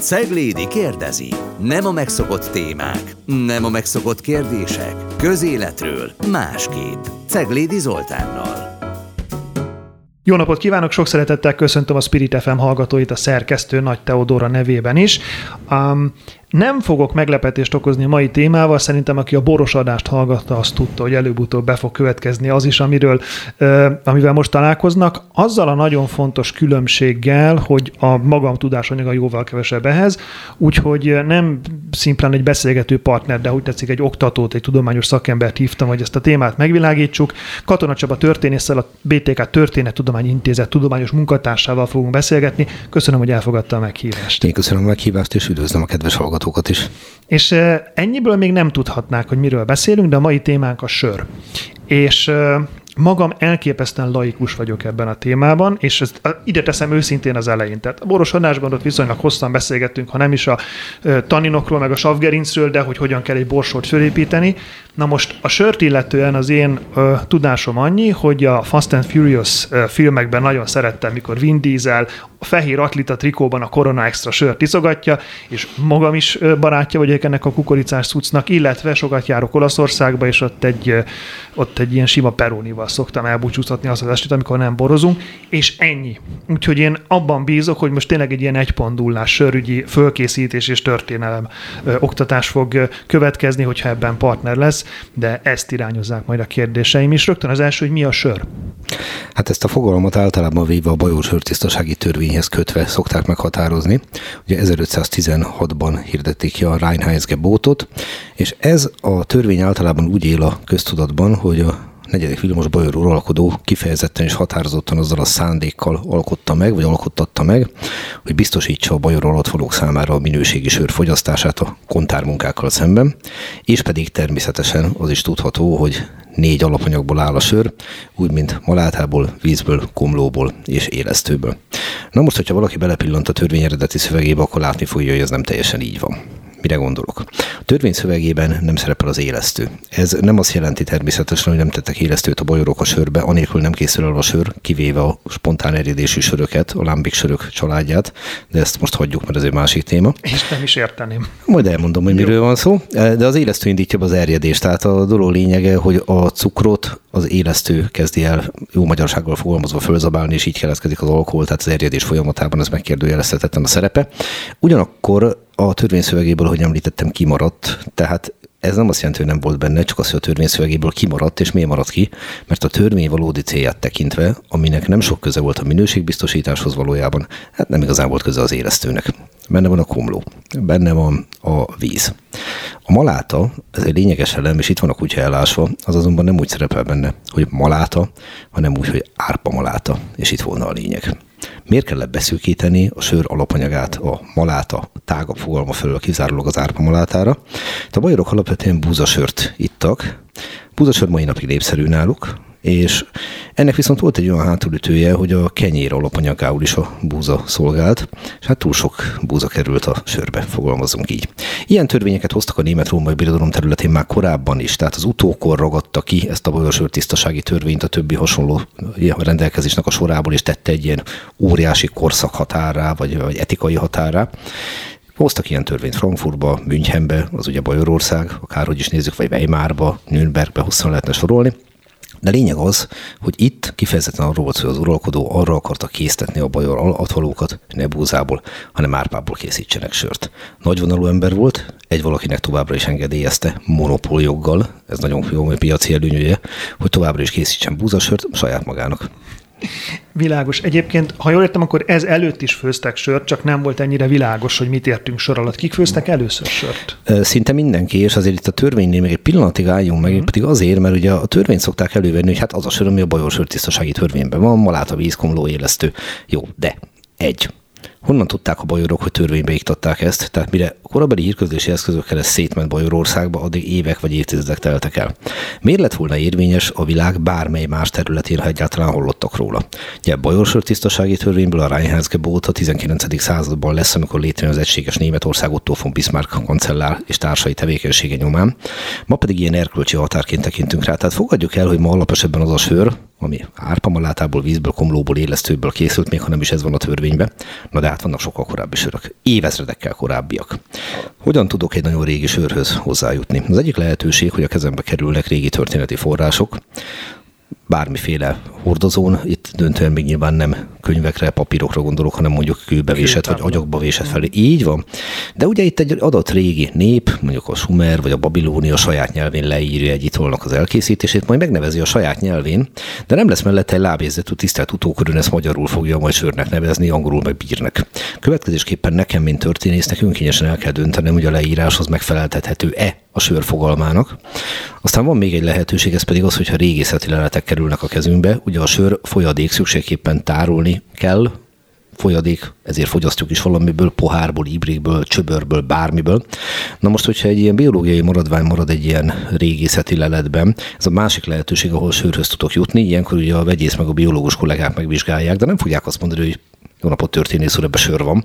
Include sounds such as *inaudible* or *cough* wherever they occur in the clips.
Ceglédi kérdezi. Nem a megszokott témák, nem a megszokott kérdések. Közéletről másképp. Ceglédi Zoltánnal. Jó napot kívánok, sok szeretettel köszöntöm a Spirit FM hallgatóit a szerkesztő Nagy Teodóra nevében is. Um, nem fogok meglepetést okozni a mai témával, szerintem aki a boros adást hallgatta, azt tudta, hogy előbb-utóbb be fog következni az is, amiről, amivel most találkoznak, azzal a nagyon fontos különbséggel, hogy a magam tudásanyaga jóval kevesebb ehhez, úgyhogy nem szimplán egy beszélgető partner, de úgy tetszik egy oktatót, egy tudományos szakembert hívtam, hogy ezt a témát megvilágítsuk. Katona Csaba történésszel, a BTK Történettudományi Intézet tudományos munkatársával fogunk beszélgetni. Köszönöm, hogy elfogadta a meghívást. Én köszönöm a meghívást, és üdvözlöm a kedves hallgatókat hallgatókat is. És ennyiből még nem tudhatnák, hogy miről beszélünk, de a mai témánk a sör. És magam elképesztően laikus vagyok ebben a témában, és ezt ide teszem őszintén az elején. Tehát a boros adásban ott viszonylag hosszan beszélgettünk, ha nem is a taninokról, meg a savgerincről, de hogy hogyan kell egy borsot fölépíteni. Na most a sört illetően az én ö, tudásom annyi, hogy a Fast and Furious ö, filmekben nagyon szerettem, mikor Vin Diesel a fehér atlita trikóban a Corona Extra sört iszogatja, és magam is barátja vagyok ennek a kukoricás cuccnak, illetve sokat járok Olaszországba, és ott egy, ott egy ilyen sima perónival szoktam elbúcsúztatni azt az estét, amikor nem borozunk, és ennyi. Úgyhogy én abban bízok, hogy most tényleg egy ilyen egypondullás sörügyi fölkészítés és történelem ö, oktatás fog következni, hogyha ebben partner lesz de ezt irányozzák majd a kérdéseim is. Rögtön az első, hogy mi a sör? Hát ezt a fogalmat általában véve a bajor sörtisztasági törvényhez kötve szokták meghatározni. Ugye 1516-ban hirdették ki a Reinheitsgebotot, és ez a törvény általában úgy él a köztudatban, hogy a negyedik Vilmos bajor uralkodó kifejezetten és határozottan azzal a szándékkal alkotta meg, vagy alkottatta meg, hogy biztosítsa a bajor alattvalók számára a minőségi sör fogyasztását a kontármunkákkal szemben, és pedig természetesen az is tudható, hogy négy alapanyagból áll a sör, úgy, mint malátából, vízből, komlóból és élesztőből. Na most, hogyha valaki belepillant a törvény eredeti szövegébe, akkor látni fogja, hogy ez nem teljesen így van. Mire gondolok? A törvény szövegében nem szerepel az élesztő. Ez nem azt jelenti természetesen, hogy nem tettek élesztőt a bajorok a sörbe, anélkül nem készül el a sör, kivéve a spontán erédésű söröket, a lámbik sörök családját, de ezt most hagyjuk, mert ez egy másik téma. És nem is érteném. Majd elmondom, hogy miről Jó. van szó. De az élesztő indítja az erjedést, tehát a dolog lényege, hogy a cukrot az élesztő kezdi el jó magyarsággal fogalmazva fölzabálni, és így keletkezik az alkohol, tehát az erjedés folyamatában ez megkérdőjelezhetetlen a szerepe. Ugyanakkor a törvényszövegéből, hogy említettem, kimaradt, tehát ez nem azt jelenti, hogy nem volt benne, csak az, hogy a törvényszövegéből kimaradt, és miért maradt ki? Mert a törvény valódi célját tekintve, aminek nem sok köze volt a minőségbiztosításhoz valójában, hát nem igazán volt köze az élesztőnek. Benne van a komló, benne van a víz. A maláta, ez egy lényeges elem, és itt van a kutya elásva, az azonban nem úgy szerepel benne, hogy maláta, hanem úgy, hogy árpa maláta, és itt volna a lényeg. Miért kellett beszűkíteni a sör alapanyagát a maláta tágabb fogalma felől kizárólag az árpa malátára? A bajorok alapvetően búzasört ittak. Búzasör mai napig népszerű náluk, és ennek viszont volt egy olyan hátulütője, hogy a kenyér alapanyagául is a búza szolgált, és hát túl sok búza került a sörbe, fogalmazunk így. Ilyen törvényeket hoztak a német-római birodalom területén már korábban is, tehát az utókor ragadta ki ezt a bajosör tisztasági törvényt a többi hasonló rendelkezésnek a sorából, és tette egy ilyen óriási korszak határá, vagy, vagy etikai határá. Hoztak ilyen törvényt Frankfurtba, Münchenbe, az ugye Bajorország, akárhogy is nézzük, vagy Weimarba, Nürnbergbe hosszan lehetne sorolni. De lényeg az, hogy itt kifejezetten arról volt, hogy az uralkodó arra akarta késztetni a bajor atvalókat, ne búzából, hanem árpából készítsenek sört. Nagyvonalú ember volt, egy valakinek továbbra is engedélyezte monopóljoggal, ez nagyon jó piaci előnyöje, hogy továbbra is készítsen búzasört saját magának. Világos. Egyébként, ha jól értem, akkor ez előtt is főztek sört, csak nem volt ennyire világos, hogy mit értünk sor alatt. Kik főztek először sört? Szinte mindenki, és azért itt a törvénynél még egy pillanatig álljunk meg, mm. pedig azért, mert ugye a törvényt szokták elővenni, hogy hát az a sör, ami a bajor sörtisztasági törvényben van, maláta, víz, komló, élesztő. Jó, de egy. Honnan tudták a bajorok, hogy törvénybe iktatták ezt? Tehát mire korabeli hírközlési eszközökkel ez szétment Bajorországba, addig évek vagy évtizedek teltek el. Miért lett volna érvényes a világ bármely más területén, ha egyáltalán hallottak róla? Ugye a Bajorsör tisztasági törvényből a Reinheitsgebot a 19. században lesz, amikor létrejön az egységes Németország Otto von Bismarck kancellár és társai tevékenysége nyomán. Ma pedig ilyen erkölcsi határként tekintünk rá. Tehát fogadjuk el, hogy ma alapesetben az a sör, ami árpamalátából, vízből, komlóból, élesztőből készült, még ha nem is ez van a törvényben. Na de hát vannak sokkal korábbi sörök, évezredekkel korábbiak. Hogyan tudok egy nagyon régi sörhöz hozzájutni? Az egyik lehetőség, hogy a kezembe kerülnek régi történeti források, bármiféle hordozón, itt döntően még nyilván nem könyvekre, papírokra gondolok, hanem mondjuk kőbevésett vagy agyagba vésett felé. Így van. De ugye itt egy adott régi nép, mondjuk a Sumer vagy a Babilónia saját nyelvén leírja egy itolnak az elkészítését, majd megnevezi a saját nyelvén, de nem lesz mellette egy lábjegyzetű tisztelt utókörön, ezt magyarul fogja majd sörnek nevezni, angolul meg bírnek. Következésképpen nekem, mint történésznek, önkényesen el kell döntenem, hogy a leíráshoz megfeleltethető-e a sör fogalmának. Aztán van még egy lehetőség, ez pedig az, hogyha régészeti leletek kerülnek a kezünkbe. Ugye a sör folyadék szükségképpen tárolni kell, folyadék, ezért fogyasztjuk is valamiből, pohárból, ibrikből, csöbörből, bármiből. Na most, hogyha egy ilyen biológiai maradvány marad egy ilyen régészeti leletben, ez a másik lehetőség, ahol sörhöz tudok jutni, ilyenkor ugye a vegyész meg a biológus kollégák megvizsgálják, de nem fogják azt mondani, hogy jó napot történész úr, ebbe sör van,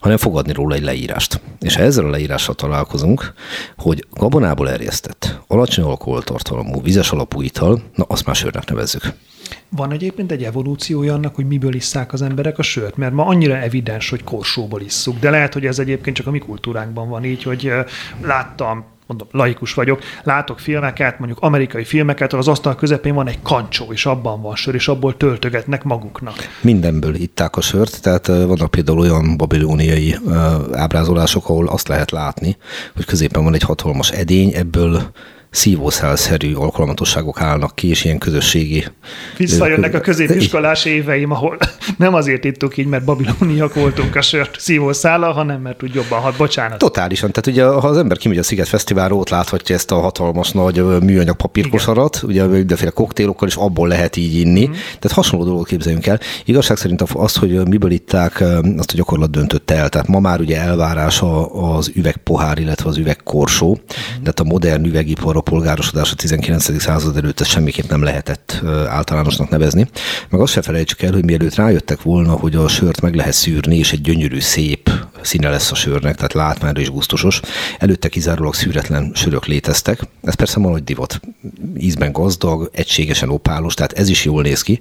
hanem fogadni róla egy leírást. És ha ezzel a leírással találkozunk, hogy gabonából erjesztett, alacsony alkoholtartalmú, vizes alapú ital, na azt már sörnek nevezzük. Van egyébként egy evolúciója annak, hogy miből isszák az emberek a sört? Mert ma annyira evidens, hogy korsóból isszuk, de lehet, hogy ez egyébként csak a mi kultúránkban van így, hogy láttam mondom, laikus vagyok, látok filmeket, mondjuk amerikai filmeket, az asztal közepén van egy kancsó, és abban van sör, és abból töltögetnek maguknak. Mindenből itták a sört, tehát vannak például olyan babilóniai ábrázolások, ahol azt lehet látni, hogy középen van egy hatalmas edény, ebből szívószálszerű alkalmatosságok állnak ki, és ilyen közösségi... Visszajönnek a középiskolás éveim, ahol *laughs* nem azért ittuk így, mert babiloniak voltunk a sört szívószála, hanem mert úgy jobban hat, bocsánat. Totálisan. Tehát ugye, ha az ember kimegy a Sziget Fesztiválra, ott láthatja ezt a hatalmas nagy műanyag papírkosarat, ugye mindenféle koktélokkal, és abból lehet így inni. Mm. Tehát hasonló dolgot képzeljünk el. Igazság szerint az, hogy miből itták, azt a gyakorlat döntött el. Tehát ma már ugye elvárás az üvegpohár, illetve az üvegkorsó. Mm. Tehát a modern üvegipar polgárosodás a 19. század előtt ezt semmiképp nem lehetett általánosnak nevezni. Meg azt se felejtsük el, hogy mielőtt rájöttek volna, hogy a sört meg lehet szűrni, és egy gyönyörű, szép színe lesz a sörnek, tehát látmányra is gusztusos. Előtte kizárólag szűretlen sörök léteztek. Ez persze ma nagy divat. Ízben gazdag, egységesen opálos, tehát ez is jól néz ki.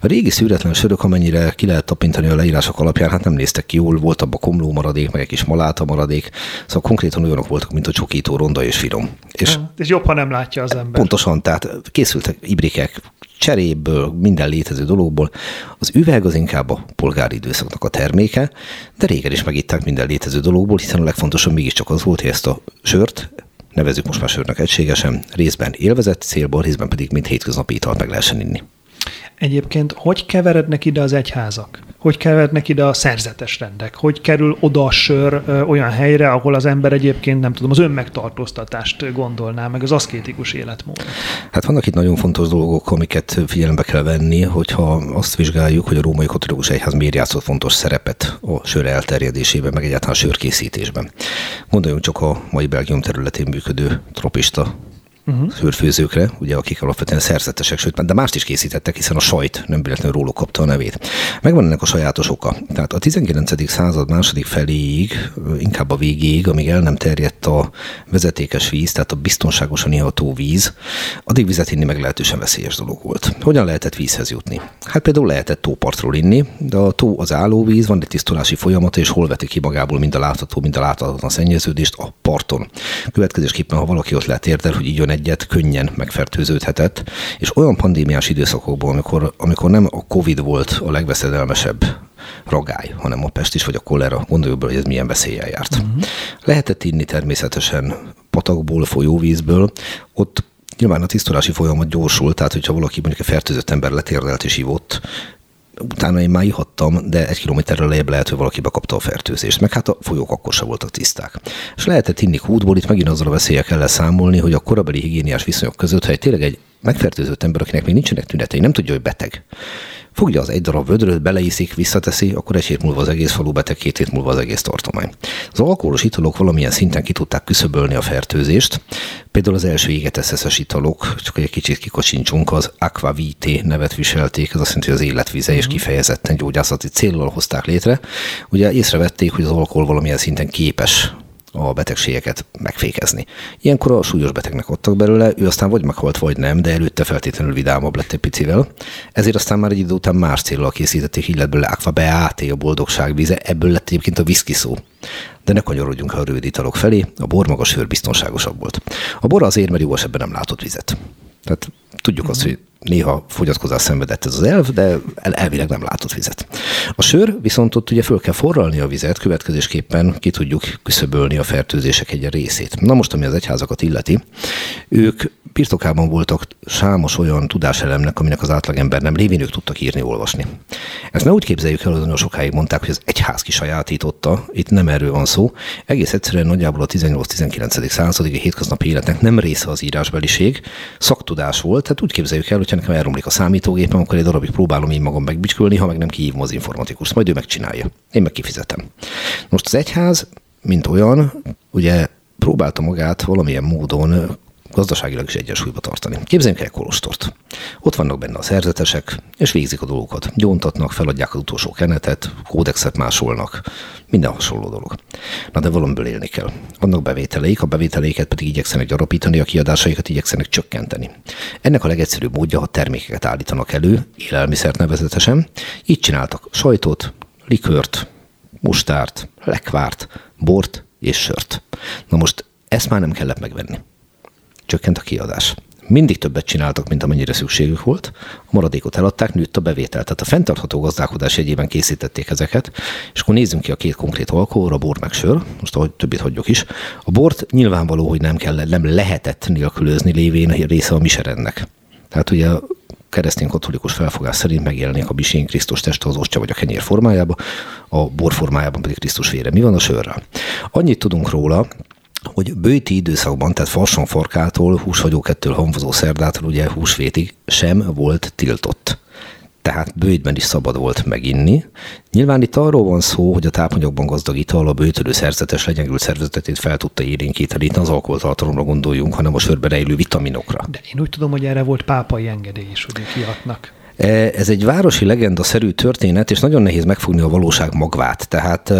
A régi szűretlen sörök, amennyire ki lehet tapintani a leírások alapján, hát nem néztek ki jól, volt abban komló maradék, meg egy kis maláta maradék, szóval konkrétan olyanok voltak, mint a csokító, ronda és finom. És, és jobb, ha nem látja az ember. Pontosan, tehát készültek ibrikek, cseréből, minden létező dologból. Az üveg az inkább a polgári időszaknak a terméke, de régen is megitták minden létező dologból, hiszen a legfontosabb mégiscsak az volt, hogy ezt a sört, nevezük most már sörnek egységesen, részben élvezett célból, részben pedig mint hétköznapi italt meg lehessen inni. Egyébként hogy keverednek ide az egyházak? Hogy keverednek ide a szerzetes rendek? Hogy kerül oda a sör ö, olyan helyre, ahol az ember egyébként, nem tudom, az önmegtartóztatást gondolná, meg az aszkétikus életmód? Hát vannak itt nagyon fontos dolgok, amiket figyelembe kell venni, hogyha azt vizsgáljuk, hogy a római katolikus egyház miért játszott fontos szerepet a sör elterjedésében, meg egyáltalán a sörkészítésben. Gondoljunk csak a mai Belgium területén működő tropista uh-huh. szőrfőzőkre, ugye, akik alapvetően szerzetesek, sőt, de mást is készítettek, hiszen a sajt nem véletlenül róluk kapta a nevét. Megvan ennek a sajátos oka. Tehát a 19. század második feléig, inkább a végéig, amíg el nem terjedt a vezetékes víz, tehát a biztonságosan iható víz, addig vizet inni meglehetősen veszélyes dolog volt. Hogyan lehetett vízhez jutni? Hát például lehetett tópartról inni, de a tó az állóvíz, van egy tisztulási folyamata, és hol veti ki magából mind a látható, mind a láthatatlan szennyeződést a parton. Következésképpen, ha valaki ott letérdel, hogy így egyet, könnyen megfertőződhetett, és olyan pandémiás időszakokban, amikor, amikor nem a Covid volt a legveszedelmesebb ragály, hanem a pestis vagy a kolera, gondoljuk bele, hogy ez milyen veszéllyel járt. Uh-huh. Lehetett inni természetesen patakból, folyóvízből, ott Nyilván a tisztulási folyamat gyorsul, tehát hogyha valaki mondjuk egy fertőzött ember letérdelt és ivott, utána én már ihattam, de egy kilométerrel lejjebb lehet, hogy valaki bekapta a fertőzést, meg hát a folyók akkor sem voltak tiszták. És lehetett inni kútból, itt megint azzal a veszélye kell számolni, hogy a korabeli higiéniás viszonyok között, ha egy tényleg egy megfertőzött ember, akinek még nincsenek tünetei, nem tudja, hogy beteg, fogja az egy darab vödröt, beleiszik, visszateszi, akkor egy hét múlva az egész falu beteg, két hét múlva az egész tartomány. Az alkoholos italok valamilyen szinten ki tudták küszöbölni a fertőzést. Például az első égeteszeszes italok, csak egy kicsit kikocsincsunk, az aquavite nevet viselték, ez azt jelenti, hogy az életvize és mhm. kifejezetten gyógyászati célral hozták létre. Ugye észrevették, hogy az alkohol valamilyen szinten képes a betegségeket megfékezni. Ilyenkor a súlyos betegnek adtak belőle, ő aztán vagy meghalt, vagy nem, de előtte feltétlenül vidámabb lett egy picivel. Ezért aztán már egy idő után más célra készítették, így lett belőle Aqua Beate, a boldogság vize, ebből lett egyébként a whisky szó. De ne kanyarodjunk a rövid italok felé, a bor maga sör biztonságosabb volt. A bor azért, mert jó esetben nem látott vizet. Tehát tudjuk azt, hogy néha fogyatkozás szenvedett ez az elv, de elvileg nem látott vizet. A sör viszont ott ugye föl kell forralni a vizet, következésképpen ki tudjuk küszöbölni a fertőzések egy részét. Na most, ami az egyházakat illeti, ők birtokában voltak számos olyan tudáselemnek, aminek az átlagember nem lévén ők tudtak írni, olvasni. Ezt ne úgy képzeljük el, hogy nagyon sokáig mondták, hogy az egyház kisajátította, itt nem erről van szó. Egész egyszerűen nagyjából a 18-19. századig a hétköznapi életnek nem része az írásbeliség, szaktudás volt, tehát úgy képzeljük el, hogyha nekem elromlik a számítógépem, akkor egy darabig próbálom én magam megbicskölni, ha meg nem kihívom az informatikust, majd ő megcsinálja. Én meg kifizetem. Most az egyház, mint olyan, ugye próbálta magát valamilyen módon gazdaságilag is egyensúlyba tartani. Képzeljünk el kolostort. Ott vannak benne a szerzetesek, és végzik a dolgokat. Gyóntatnak, feladják az utolsó kenetet, kódexet másolnak, minden hasonló dolog. Na de valamiből élni kell. Vannak bevételeik, a bevételeiket pedig igyekszenek gyarapítani, a kiadásaikat igyekszenek csökkenteni. Ennek a legegyszerűbb módja, ha termékeket állítanak elő, élelmiszert nevezetesen. Így csináltak sajtot, likört, mustárt, lekvárt, bort és sört. Na most ezt már nem kellett megvenni csökkent a kiadás. Mindig többet csináltak, mint amennyire szükségük volt, a maradékot eladták, nőtt a bevétel. Tehát a fenntartható gazdálkodás egyében készítették ezeket, és akkor nézzünk ki a két konkrét alkoholra, bor meg sör, most ahogy többit hagyjuk is. A bort nyilvánvaló, hogy nem, kell, nem lehetett nélkülözni lévén része a miserennek. Tehát ugye a keresztény katolikus felfogás szerint megjelenik a bisén Krisztus teste az ostya vagy a kenyér formájába, a bor formájában pedig Krisztus vére. Mi van a sörrel? Annyit tudunk róla, hogy bőti időszakban, tehát farson farkától, húshagyókettől, hamvazó szerdától, ugye húsvétig sem volt tiltott. Tehát bőjtben is szabad volt meginni. Nyilván itt arról van szó, hogy a tápanyagban gazdag ital a bőtölő szerzetes legyengült szervezetét fel tudta érénkíteni. Itt az alkoholtartalomra gondoljunk, hanem a sörbe rejlő vitaminokra. De én úgy tudom, hogy erre volt pápai engedély is, hogy kiadnak. E, ez egy városi legenda-szerű történet, és nagyon nehéz megfogni a valóság magvát. Tehát e,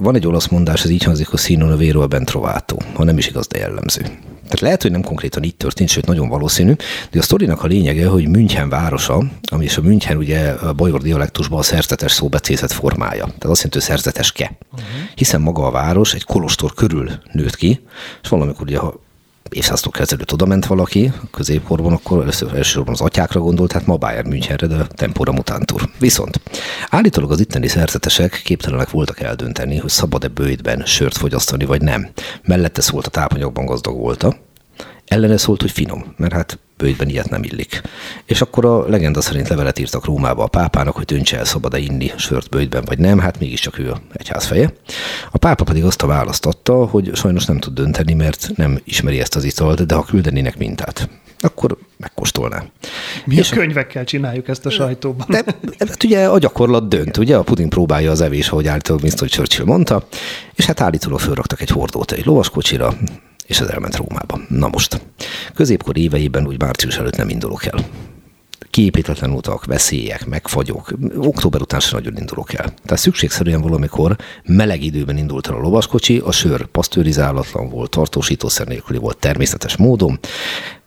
van egy olasz mondás, ez így hangzik, hogy sino a vero ben trovato, ha nem is igaz, de jellemző. Tehát lehet, hogy nem konkrétan így történt, sőt nagyon valószínű, de a sztorinak a lényege, hogy München városa, ami és a München ugye a bajor dialektusban a szerzetes szó becézett formája. Tehát azt jelenti, hogy szerzeteske. Uh-huh. Hiszen maga a város egy kolostor körül nőtt ki, és valamikor ugye évszázadok ezelőtt oda ment valaki, középkorban, akkor először elsősorban az atyákra gondolt, hát ma Bayern Münchenre, de tempora mutantur. Viszont állítólag az itteni szerzetesek képtelenek voltak eldönteni, hogy szabad-e bőjtben sört fogyasztani, vagy nem. Mellette szólt a tápanyagban gazdag volta, ellene szólt, hogy finom, mert hát bőjtben ilyet nem illik. És akkor a legenda szerint levelet írtak Rómába a pápának, hogy döntse el szabad-e inni sört bőjtben, vagy nem, hát mégiscsak ő egyház feje. A pápa pedig azt a választ adta, hogy sajnos nem tud dönteni, mert nem ismeri ezt az italt, de ha küldenének mintát, akkor megkóstolná. Mi és a könyvekkel csináljuk ezt a sajtóban? De, hát ugye a gyakorlat dönt, ugye a puding próbálja az evés, ahogy állítólag Winston Churchill mondta, és hát állítólag fölraktak egy hordót egy lovaskocsira, és ez elment Rómába. Na most, középkor éveiben úgy március előtt nem indulok el. Kiépítetlen utak, veszélyek, megfagyok. Október után sem nagyon indulok el. Tehát szükségszerűen valamikor meleg időben indult el a lovaskocsi, a sör pasztőrizálatlan volt, tartósítószer nélküli volt természetes módon.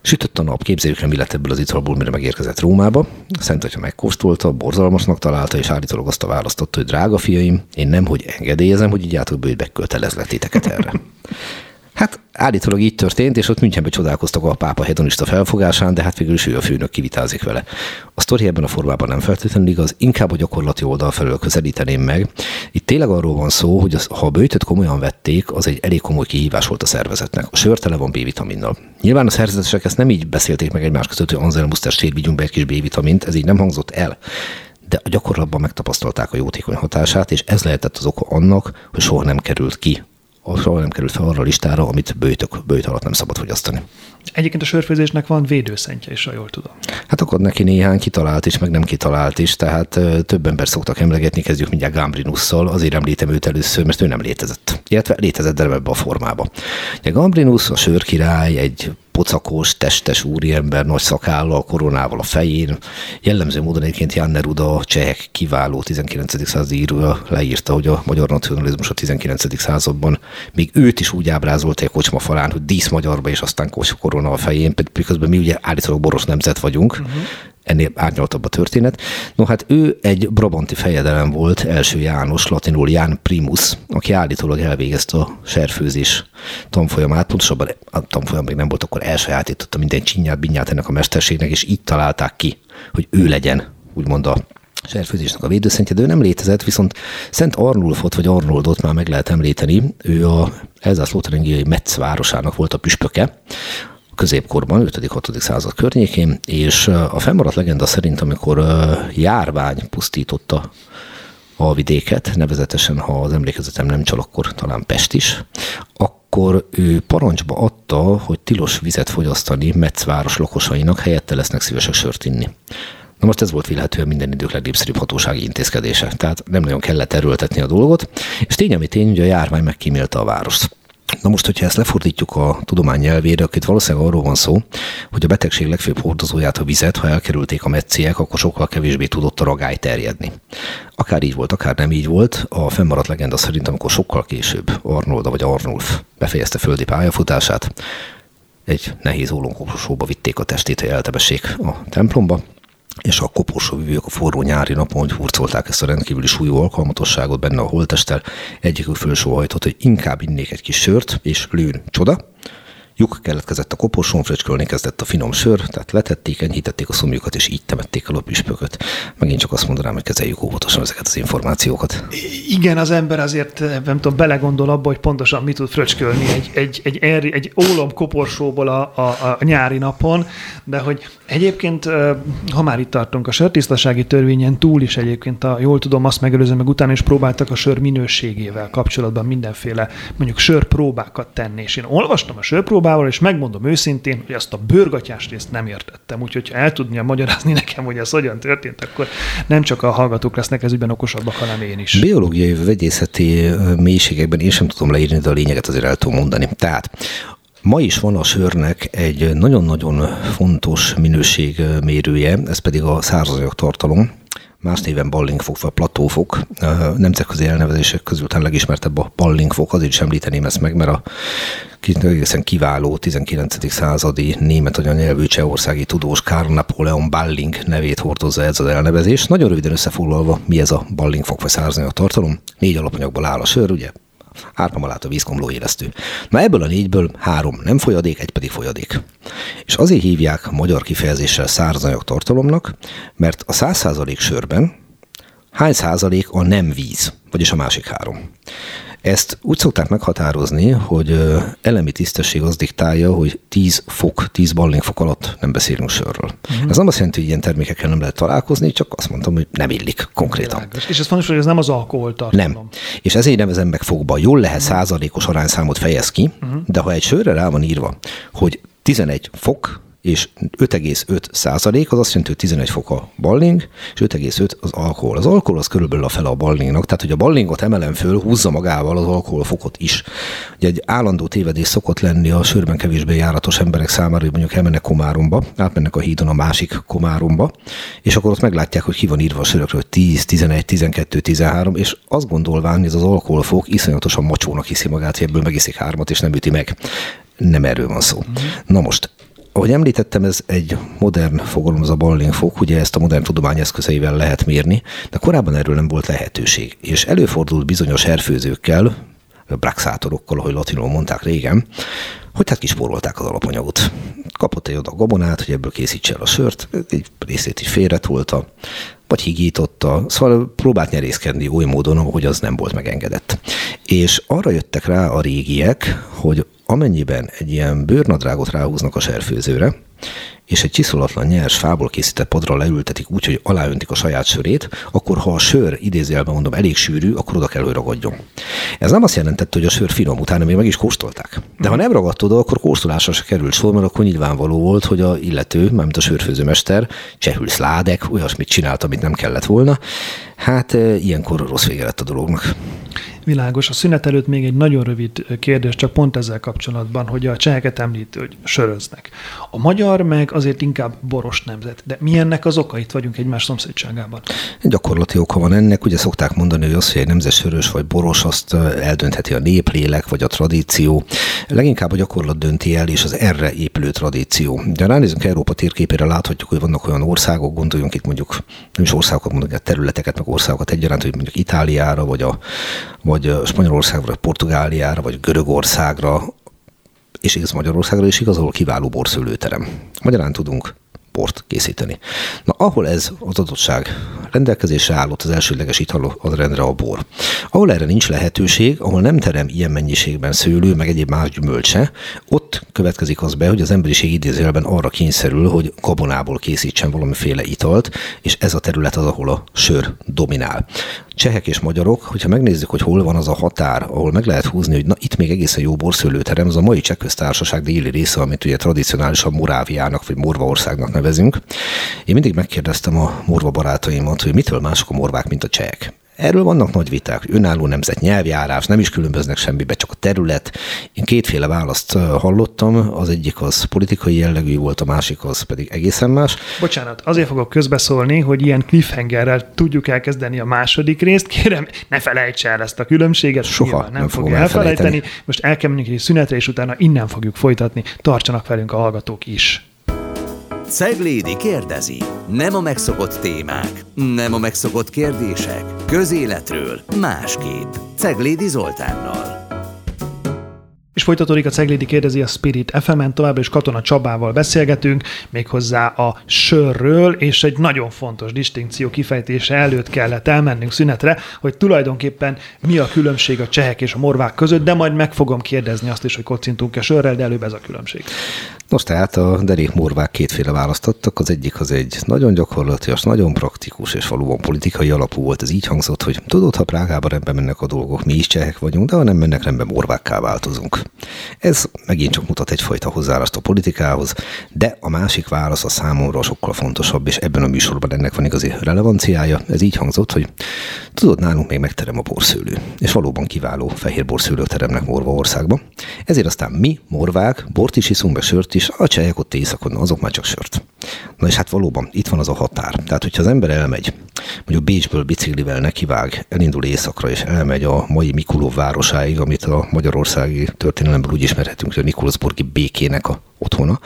Sütött a nap, képzeljük el, mi lett ebből az italból, mire megérkezett Rómába. Szent hogyha megkóstolta, borzalmasnak találta, és állítólag azt a választotta, hogy drága fiaim, én nem, hogy engedélyezem, hogy így átok bőjt kötelezletéteket erre. *laughs* Hát állítólag így történt, és ott Münchenbe csodálkoztak a pápa hedonista felfogásán, de hát végül is ő a főnök kivitázik vele. A sztori ebben a formában nem feltétlenül igaz, inkább a gyakorlati oldal felől közelíteném meg. Itt tényleg arról van szó, hogy az, ha a bőjtöt komolyan vették, az egy elég komoly kihívás volt a szervezetnek. A sör tele van B-vitaminnal. Nyilván a szerzetesek ezt nem így beszélték meg egymás között, hogy Anselmus testvért vigyünk be egy kis B-vitamint, ez így nem hangzott el de a gyakorlatban megtapasztalták a jótékony hatását, és ez lehetett az oka annak, hogy soha nem került ki soha nem került fel arra a listára, amit bőjtök, bőjt alatt nem szabad fogyasztani. Egyébként a sörfőzésnek van védőszentje is, ha jól tudom. Hát akkor neki néhány kitalált is, meg nem kitalált is, tehát több ember szoktak emlegetni, kezdjük mindjárt Gambrinusszal, azért említem őt először, mert ő nem létezett. illetve létezett, de ebbe a formába. Ugye Gambrinus, a sörkirály, egy pocakos, testes úriember, nagy szakállal, koronával a fején. Jellemző módon egyébként Jan Neruda, csehek kiváló 19. századi írója leírta, hogy a magyar nacionalizmus a 19. században még őt is úgy ábrázolta a kocsma falán, hogy dísz magyarba, és aztán korona a fején, miközben mi ugye állítólag boros nemzet vagyunk, uh-huh ennél árnyaltabb a történet. No hát ő egy brabanti fejedelem volt, első János, latinul Ján Primus, aki állítólag elvégezte a serfőzés tanfolyamát, pontosabban a tanfolyam még nem volt, akkor elsajátította minden csinyát, binyát ennek a mesterségnek, és így találták ki, hogy ő legyen, úgymond a serfőzésnek a védőszentje, de ő nem létezett, viszont Szent Arnulfot vagy Arnoldot már meg lehet említeni, ő a Elzász-Lothringiai Metz városának volt a püspöke, középkorban, 5.-6. század környékén, és a fennmaradt legenda szerint, amikor járvány pusztította a vidéket, nevezetesen, ha az emlékezetem nem csal, akkor talán Pest is, akkor ő parancsba adta, hogy tilos vizet fogyasztani Metz város lakosainak, helyette lesznek szívesek sört inni. Na most ez volt vélhetően minden idők legnépszerűbb hatósági intézkedése, tehát nem nagyon kellett erőltetni a dolgot, és tény, ami tény, hogy a járvány megkímélte a várost. Na most, hogyha ezt lefordítjuk a tudomány nyelvére, akkor itt valószínűleg arról van szó, hogy a betegség legfőbb hordozóját, a vizet, ha elkerülték a metszélyek, akkor sokkal kevésbé tudott a ragály terjedni. Akár így volt, akár nem így volt, a fennmaradt legenda szerint, amikor sokkal később Arnolda vagy Arnulf befejezte földi pályafutását, egy nehéz ólomkoposóba vitték a testét, hogy eltebessék a templomba, és a koporsóvívők a forró nyári napon, hogy hurcolták ezt a rendkívüli súlyú alkalmatosságot benne a holtestel, egyikük fölsóhajtott, hogy inkább innék egy kis sört, és lőn csoda, Lyuk keletkezett a koporsón, fröcskölni kezdett a finom sör, tehát letették, enyhítették a szomjukat, és így temették el a püspököt. Megint csak azt mondanám, hogy kezeljük óvatosan ezeket az információkat. Igen, az ember azért, nem tudom, belegondol abba, hogy pontosan mit tud fröcskölni egy, egy, egy, egy, egy ólom koporsóból a, a, a nyári napon, de hogy egyébként, ha már itt tartunk, a sörtisztasági törvényen túl is egyébként, a, jól tudom, azt megelőzően meg utána is próbáltak a sör minőségével kapcsolatban mindenféle mondjuk sörpróbákat tenni. És én olvastam a sörpróbákat, próbával, és megmondom őszintén, hogy azt a bőrgatyás részt nem értettem. Úgyhogy ha el tudnia magyarázni nekem, hogy ez hogyan történt, akkor nem csak a hallgatók lesznek ez ügyben okosabbak, hanem én is. Biológiai vegyészeti mélységekben én sem tudom leírni, de a lényeget azért el tudom mondani. Tehát Ma is van a sörnek egy nagyon-nagyon fontos minőségmérője, ez pedig a szárazanyag tartalom más néven ballingfok vagy platófok. Nemzetközi elnevezések közül talán legismertebb a ballingfok, azért is említeném ezt meg, mert a egészen kiváló 19. századi német anyanyelvű csehországi tudós Karl Napoleon Balling nevét hordozza ez az elnevezés. Nagyon röviden összefoglalva, mi ez a ballingfok vagy a tartalom? Négy alapanyagból áll a sör, ugye? árpamalát, vízkomló élesztő. Na ebből a négyből három nem folyadék, egy pedig folyadék. És azért hívják magyar kifejezéssel szárazanyag tartalomnak, mert a 100% sörben hány százalék a nem víz, vagyis a másik három. Ezt úgy szokták meghatározni, hogy elemi tisztesség az diktálja, hogy 10 fok, 10 fok alatt nem beszélünk sörről. Uh-huh. Ez nem azt jelenti, hogy ilyen termékekkel nem lehet találkozni, csak azt mondtam, hogy nem illik konkrétan. Világos. És ez fontos, hogy ez nem az alkohol tartalom. Nem. És ezért nevezem meg fogba. Jól lehet uh-huh. százalékos arányszámot fejez ki, uh-huh. de ha egy sörre rá van írva, hogy 11 fok, és 5,5 százalék, az azt jelenti, hogy 11 fok a balling, és 5,5 az alkohol. Az alkohol az körülbelül a fele a ballingnak, tehát hogy a ballingot emelem föl, húzza magával az alkoholfokot is. Ugye egy állandó tévedés szokott lenni a sörben kevésbé járatos emberek számára, hogy mondjuk elmennek Komáromba, átmennek a hídon a másik Komáromba, és akkor ott meglátják, hogy ki van írva a sörökről, hogy 10, 11, 12, 13, és azt gondolván, hogy ez az alkoholfok iszonyatosan macsónak hiszi magát, hogy ebből megiszik hármat, és nem üti meg. Nem erről van szó. Na most, ahogy említettem, ez egy modern fogalom, az a Balling-fok, ugye ezt a modern tudomány eszközeivel lehet mérni, de korábban erről nem volt lehetőség. És előfordult bizonyos herfőzőkkel, braxátorokkal, ahogy latinul mondták régen, hogy hát kispórolták az alapanyagot. Kapott egy oda gabonát, hogy ebből készítse el a sört, egy részét is félretolta, vagy higította, szóval próbált nyerészkedni oly módon, hogy az nem volt megengedett. És arra jöttek rá a régiek, hogy amennyiben egy ilyen bőrnadrágot ráhúznak a serfőzőre, és egy csiszolatlan nyers fából készített padra leültetik úgy, hogy aláöntik a saját sörét, akkor ha a sör idézőjelben mondom elég sűrű, akkor oda kell, hogy ragadjon. Ez nem azt jelentette, hogy a sör finom, utána még meg is kóstolták. De ha nem ragadt oda, akkor kóstolásra se került sor, mert akkor nyilvánvaló volt, hogy a illető, mármint a sörfőzőmester, csehül szládek, olyasmit csinált, amit nem kellett volna. Hát eh, ilyenkor rossz vége lett a dolognak. Világos. A szünet előtt még egy nagyon rövid kérdés, csak pont ezzel kapcsolatban, hogy a cseheket említ, hogy söröznek. A magyar meg azért inkább boros nemzet. De mi ennek az oka? Itt vagyunk egymás szomszédságában. Gyakorlati oka van ennek. Ugye szokták mondani, hogy az, hogy egy nemzet sörös vagy boros, azt eldöntheti a néplélek vagy a tradíció. Leginkább a gyakorlat dönti el, és az erre épülő tradíció. De ránézünk Európa térképére, láthatjuk, hogy vannak olyan országok, gondoljunk itt mondjuk, nem is országokat mondjuk, területeket, meg országokat egyaránt, hogy mondjuk Itáliára, vagy a, vagy vagy Spanyolországra, Portugáliára, vagy Görögországra, és igaz Magyarországra is igaz, ahol kiváló borszülőterem. Magyarán tudunk bort készíteni. Na, ahol ez az adottság rendelkezésre állott az elsődleges ital az rendre a bor. Ahol erre nincs lehetőség, ahol nem terem ilyen mennyiségben szőlő, meg egyéb más gyümölcse, ott következik az be, hogy az emberiség idézőjelben arra kényszerül, hogy gabonából készítsen valamiféle italt, és ez a terület az, ahol a sör dominál csehek és magyarok, hogyha megnézzük, hogy hol van az a határ, ahol meg lehet húzni, hogy na itt még egészen jó borszőlőterem, az a mai cseh köztársaság déli része, amit ugye tradicionálisan Moráviának vagy Morvaországnak nevezünk. Én mindig megkérdeztem a morva barátaimat, hogy mitől mások a morvák, mint a csehek. Erről vannak nagy viták, önálló nemzet, nyelvjárás, nem is különböznek semmibe, csak a terület. Én kétféle választ hallottam, az egyik az politikai jellegű volt, a másik az pedig egészen más. Bocsánat, azért fogok közbeszólni, hogy ilyen cliffhangerrel tudjuk elkezdeni a második részt. Kérem, ne felejts el ezt a különbséget. Soha nem, nem fogom elfelejteni. elfelejteni. Most el kell egy szünetre, és utána innen fogjuk folytatni. Tartsanak velünk a hallgatók is. Ceglédi kérdezi. Nem a megszokott témák, nem a megszokott kérdések. Közéletről másképp. Ceglédi Zoltánnal. És folytatódik a Ceglédi kérdezi a Spirit FM-en, továbbra is Katona Csabával beszélgetünk, méghozzá a sörről, és egy nagyon fontos distinkció kifejtése előtt kellett elmennünk szünetre, hogy tulajdonképpen mi a különbség a csehek és a morvák között, de majd meg fogom kérdezni azt is, hogy kocintunk-e sörrel, de előbb ez a különbség. Nos, tehát a derék morvák kétféle választottak. Az egyik az egy nagyon gyakorlatilag, nagyon praktikus és valóban politikai alapú volt. Ez így hangzott, hogy tudod, ha Prágában rendben mennek a dolgok, mi is csehek vagyunk, de ha nem mennek rendben, morvákká változunk. Ez megint csak mutat egyfajta hozzáállást a politikához, de a másik válasz a számomra sokkal fontosabb, és ebben a műsorban ennek van igazi relevanciája. Ez így hangzott, hogy tudod, nálunk még megterem a borszőlő, és valóban kiváló fehér borszőlők teremnek Morva országba. Ezért aztán mi, morvák, bort is iszunk, be sört is, a csehek ott éjszakon, azok már csak sört. Na és hát valóban, itt van az a határ. Tehát, hogyha az ember elmegy, mondjuk Bécsből biciklivel nekivág, elindul éjszakra, és elmegy a mai Mikulov városáig, amit a magyarországi történelemből úgy ismerhetünk, hogy a Nikolszburgi békének a otthona,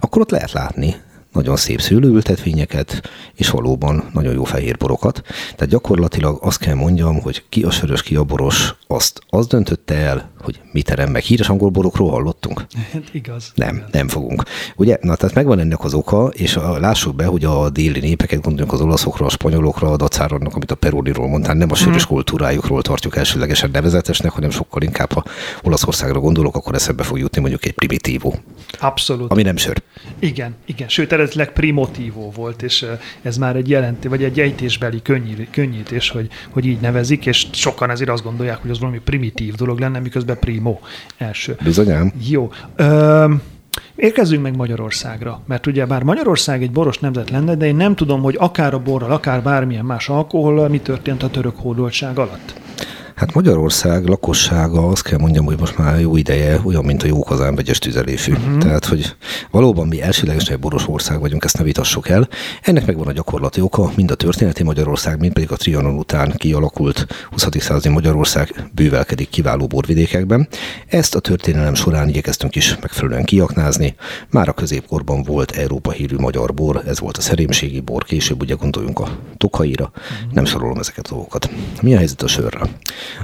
akkor ott lehet látni nagyon szép szőlőültetvényeket, és valóban nagyon jó fehér borokat. Tehát gyakorlatilag azt kell mondjam, hogy ki a sörös, ki a boros, azt az döntötte el, hogy mit terem meg. Híres angol borokról hallottunk? Hát igaz. Nem, igaz. nem fogunk. Ugye, na tehát megvan ennek az oka, és a, lássuk be, hogy a déli népeket, gondoljunk az olaszokra, a spanyolokra, a dacáronnak, amit a Peroniról mondtál, nem a sörös mm. kultúrájukról tartjuk elsőlegesen nevezetesnek, hanem sokkal inkább, ha Olaszországra gondolok, akkor eszembe fog jutni mondjuk egy primitívó. Abszolút. Ami nem sör. Igen, igen. Sőt, eredetileg primotívó volt, és ez már egy jelenti, vagy egy ejtésbeli könnyítés, hogy, hogy így nevezik, és sokan ezért azt gondolják, hogy az valami primitív dolog lenne, miközben primo első. Bizonyám. Jó. Ö, Érkezzünk meg Magyarországra, mert ugye bár Magyarország egy boros nemzet lenne, de én nem tudom, hogy akár a borral, akár bármilyen más alkohollal mi történt a török hódoltság alatt. Hát Magyarország lakossága, azt kell mondjam, hogy most már jó ideje olyan, mint a jó hazán vegyes tüzelésű. Uh-huh. Tehát, hogy valóban mi elsőlegesen egy boros ország vagyunk, ezt ne vitassuk el. Ennek megvan a gyakorlati oka, mind a történeti Magyarország, mind pedig a Trianon után kialakult 20. századi Magyarország bővelkedik kiváló borvidékekben. Ezt a történelem során igyekeztünk is megfelelően kiaknázni. Már a középkorban volt Európa hírű magyar bor, ez volt a szerémségi bor, később ugye gondoljunk a tokaira, uh-huh. nem sorolom ezeket a dolgokat. Mi a helyzet a sörrel?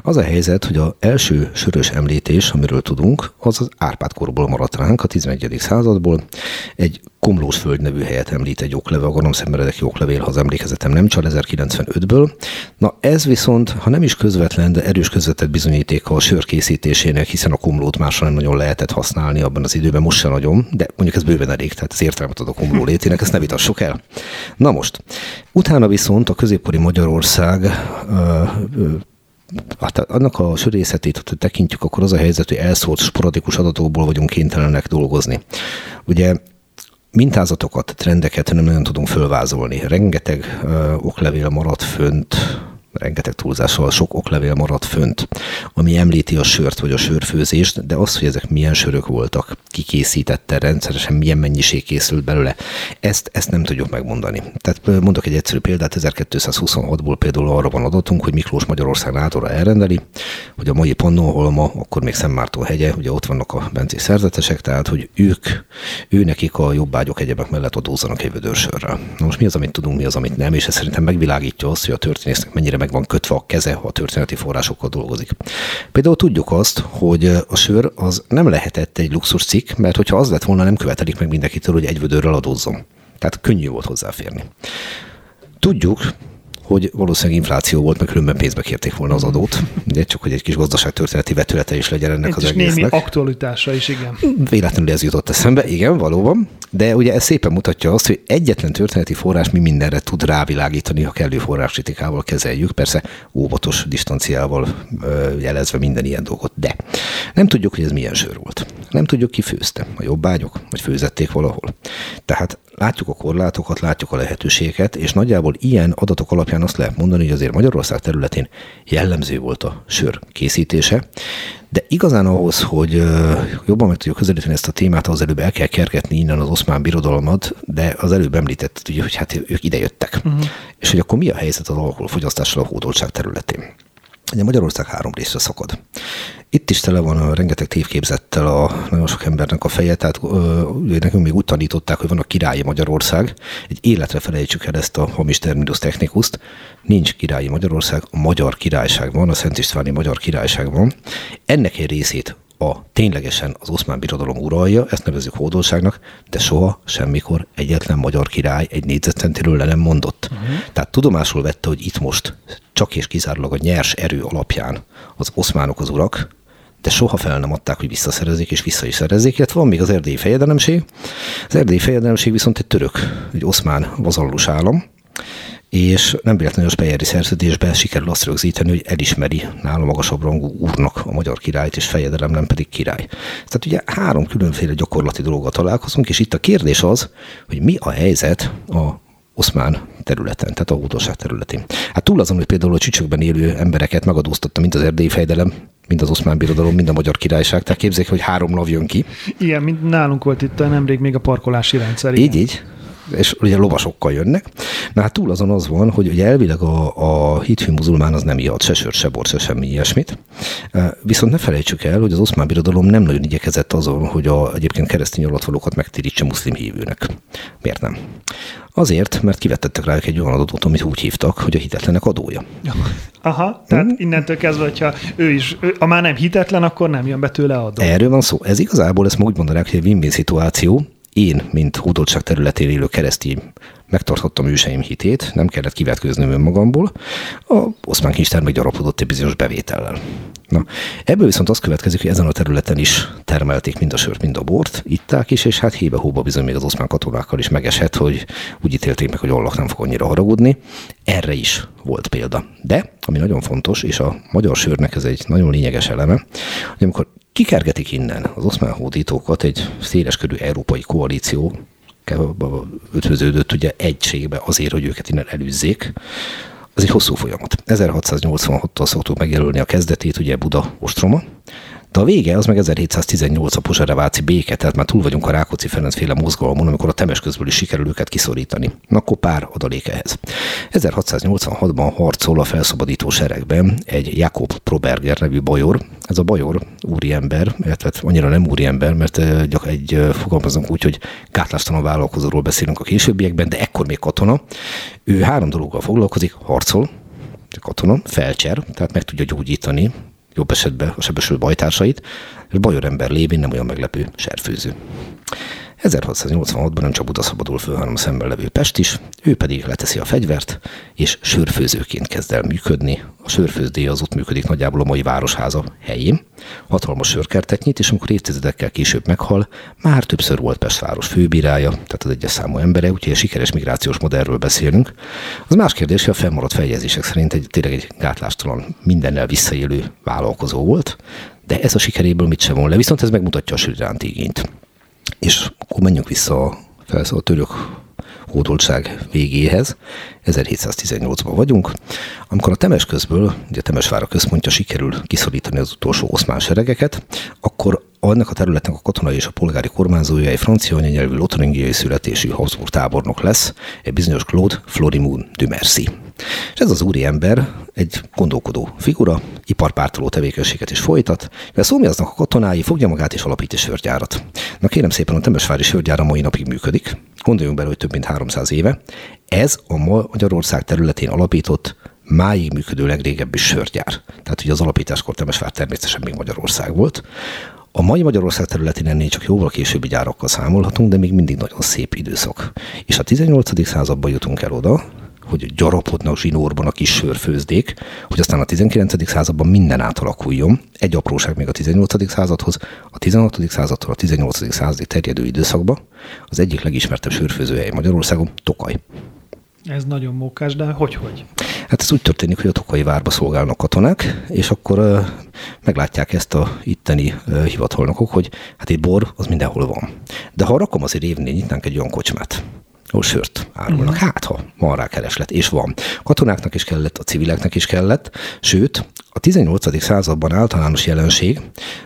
Az a helyzet, hogy az első sörös említés, amiről tudunk, az az Árpád korból maradt ránk, a 11. századból. Egy Komlós föld nevű helyet említ egy okleve, a galamszemmeredek oklevél, ha az emlékezetem nem csal, 1095-ből. Na ez viszont, ha nem is közvetlen, de erős közvetett bizonyíték a sör készítésének, hiszen a komlót másra nem nagyon lehetett használni abban az időben, most se nagyon, de mondjuk ez bőven elég, tehát az értelmet ad a komló *laughs* létének, ezt ne vitassuk el. Na most, utána viszont a középkori Magyarország hát annak a sörészetét, tekintjük, akkor az a helyzet, hogy elszólt sporadikus adatokból vagyunk kénytelenek dolgozni. Ugye mintázatokat, trendeket nem nagyon tudunk fölvázolni. Rengeteg ö, oklevél maradt fönt, rengeteg túlzással sok oklevél maradt fönt, ami említi a sört vagy a sörfőzést, de az, hogy ezek milyen sörök voltak, ki készítette rendszeresen, milyen mennyiség készült belőle, ezt, ezt nem tudjuk megmondani. Tehát mondok egy egyszerű példát, 1226-ból például arra van adatunk, hogy Miklós Magyarország látóra elrendeli, hogy a mai Pannonholma, akkor még Szentmártó hegye, ugye ott vannak a bencés szerzetesek, tehát hogy ők, ő nekik a jobbágyok egyebek mellett adózzanak egy vödörsörrel. Na most mi az, amit tudunk, mi az, amit nem, és ez szerintem megvilágítja azt, hogy a történésznek mennyire meg van kötve a keze, ha a történeti forrásokkal dolgozik. Például tudjuk azt, hogy a sör az nem lehetett egy luxus cikk, mert hogyha az lett volna, nem követelik meg mindenkitől, hogy egy vödörrel adózzon. Tehát könnyű volt hozzáférni. Tudjuk, hogy valószínűleg infláció volt, meg különben pénzbe kérték volna az adót. De csak hogy egy kis gazdaságtörténeti vetülete is legyen ennek Itt az egésznek. némi aktualitása is, igen. Véletlenül ez jutott eszembe, igen, valóban. De ugye ez szépen mutatja azt, hogy egyetlen történeti forrás mi mindenre tud rávilágítani, ha kellő forráskritikával kezeljük, persze óvatos distanciával jelezve minden ilyen dolgot. De nem tudjuk, hogy ez milyen sör volt. Nem tudjuk, ki főzte. A jobbágyok, vagy főzették valahol. Tehát látjuk a korlátokat, látjuk a lehetőségeket, és nagyjából ilyen adatok alapján azt lehet mondani, hogy azért Magyarország területén jellemző volt a sör készítése, de igazán ahhoz, hogy jobban meg tudjuk közelíteni ezt a témát, az előbb el kell kergetni innen az oszmán birodalmat, de az előbb említett, hogy hát ők idejöttek. Uh-huh. És hogy akkor mi a helyzet az alkoholfogyasztással a hódoltság területén? Ugye Magyarország három részre szakad. Itt is tele van a rengeteg tévképzettel a nagyon sok embernek a feje, tehát ö, nekünk még úgy tanították, hogy van a királyi Magyarország. Egy életre felejtsük el ezt a hamis terminus technikuszt. Nincs királyi Magyarország, a Magyar Királyság van, a Szent Istváni Magyar Királyság van. Ennek egy részét a ténylegesen az oszmán birodalom uralja, ezt nevezzük hódoltságnak, de soha, semmikor egyetlen magyar király egy négyzetcentiről le nem mondott. Uh-huh. Tehát tudomásul vette, hogy itt most csak és kizárólag a nyers erő alapján az oszmánok az urak, de soha fel nem adták, hogy visszaszerezzék, és vissza is szerezzék, illetve van még az erdélyi fejedelemség. Az erdélyi fejedelemség viszont egy török, egy oszmán vazallus állam, és nem véletlenül a Speyeri szerződésben sikerül azt rögzíteni, hogy elismeri nála magasabb rangú úrnak a magyar királyt, és fejedelem nem pedig király. Tehát ugye három különféle gyakorlati dologgal találkozunk, és itt a kérdés az, hogy mi a helyzet a oszmán területen, tehát a hódolság területén. Hát túl azon, hogy például a csücsökben élő embereket megadóztatta, mint az erdélyi fejdelem, mind az oszmán birodalom, mind a magyar királyság. Tehát képzeljék, hogy három lav jön ki. Igen, mint nálunk volt itt nemrég még a parkolási rendszer. Igen. Így, így és ugye lovasokkal jönnek. Na hát túl azon az van, hogy ugye elvileg a, a hithű muzulmán az nem ihat se sört, se bort, se semmi ilyesmit. Viszont ne felejtsük el, hogy az oszmán birodalom nem nagyon igyekezett azon, hogy a egyébként keresztény alatvalókat megtérítse muszlim hívőnek. Miért nem? Azért, mert kivettettek rájuk egy olyan adatot, amit úgy hívtak, hogy a hitetlenek adója. Aha, tehát hmm. innentől kezdve, hogyha ő is, ő, ha már nem hitetlen, akkor nem jön be tőle adó. Erről van szó. Ez igazából, ezt úgy mondanák, hogy egy win-win szituáció, én, mint hódoltság területén élő keresztény megtartottam őseim hitét, nem kellett kivetkőznöm önmagamból, a oszmán kincstár meg gyarapodott egy bizonyos bevétellel. Na, ebből viszont az következik, hogy ezen a területen is termelték mind a sört, mind a bort, itták is, és hát hébe-hóba bizony még az oszmán katonákkal is megesett, hogy úgy ítélték meg, hogy Allah nem fog annyira haragudni. Erre is volt példa. De, ami nagyon fontos, és a magyar sörnek ez egy nagyon lényeges eleme, hogy amikor kikergetik innen. Az oszmán hódítókat egy széleskörű európai koalíció, ötvöződött ugye egységbe azért, hogy őket innen elűzzék, ez egy hosszú folyamat. 1686-tól szoktuk megjelölni a kezdetét, ugye Buda ostroma, de a vége az meg 1718 a Pozsereváci béke, tehát már túl vagyunk a Rákóczi Ferenc féle mozgalomon, amikor a temes közből is sikerül őket kiszorítani. Akkor pár adalék ehhez. 1686-ban harcol a felszabadító seregben egy Jakob Proberger nevű bajor. Ez a bajor úriember, illetve annyira nem úriember, mert gyak egy fogalmazunk úgy, hogy gátlástalan vállalkozóról beszélünk a későbbiekben, de ekkor még katona. Ő három dologgal foglalkozik, harcol, katona, felcser, tehát meg tudja gyógyítani jobb esetben a sebesülő bajtársait, és bajor ember lévén nem olyan meglepő serfőző. 1686-ban nem csak Buda szabadul föl, hanem szemben levő Pest is, ő pedig leteszi a fegyvert, és sörfőzőként kezd el működni. A sörfőzdé az ott működik nagyjából a mai városháza helyén. Hatalmas sörkertet nyit, és amikor évtizedekkel később meghal, már többször volt Pest város főbírája, tehát az egyes számú embere, úgyhogy a sikeres migrációs modellről beszélünk. Az más kérdés, hogy a fennmaradt feljegyzések szerint egy, tényleg egy gátlástalan, mindennel visszaélő vállalkozó volt, de ez a sikeréből mit sem von le, viszont ez megmutatja a sör igényt. És akkor menjünk vissza a felszólalt török hódoltság végéhez. 1718-ban vagyunk, amikor a Temes közből, ugye Temesvára központja sikerül kiszorítani az utolsó oszmán seregeket, akkor annak a területnek a katonai és a polgári kormányzója egy francia anyanyelvű lotaringiai születésű Habsburg tábornok lesz, egy bizonyos Claude Florimond de Mercy. És ez az úri ember egy gondolkodó figura, iparpártoló tevékenységet is folytat, de Szómiaznak a katonái fogja magát és alapít egy sörgyárat. Na kérem szépen, a Temesvári sörgyár a mai napig működik. Gondoljunk bele, hogy több mint 300 éve. Ez a Magyarország területén alapított máig működő legrégebbi sörgyár. Tehát ugye az alapításkor Temesvár természetesen még Magyarország volt. A mai Magyarország területén ennél csak jóval későbbi gyárakkal számolhatunk, de még mindig nagyon szép időszak. És a 18. században jutunk el oda, hogy gyarapodnak zsinórban a kis sörfőzdék, hogy aztán a 19. században minden átalakuljon. Egy apróság még a 18. századhoz, a 16. századtól a 18. századig terjedő időszakban az egyik legismertebb sörfőzőhely Magyarországon Tokaj. Ez nagyon mókás, de hogy-hogy? Hát ez úgy történik, hogy a Tokai várba szolgálnak katonák, és akkor meglátják ezt a itteni hivatalnokok, hogy hát itt bor, az mindenhol van. De ha rakom azért évnél nyitnánk egy olyan kocsmát, sört árulnak. Uh-huh. Hát, ha van rá kereslet, és van. Katonáknak is kellett, a civileknek is kellett, sőt, a 18. században általános jelenség,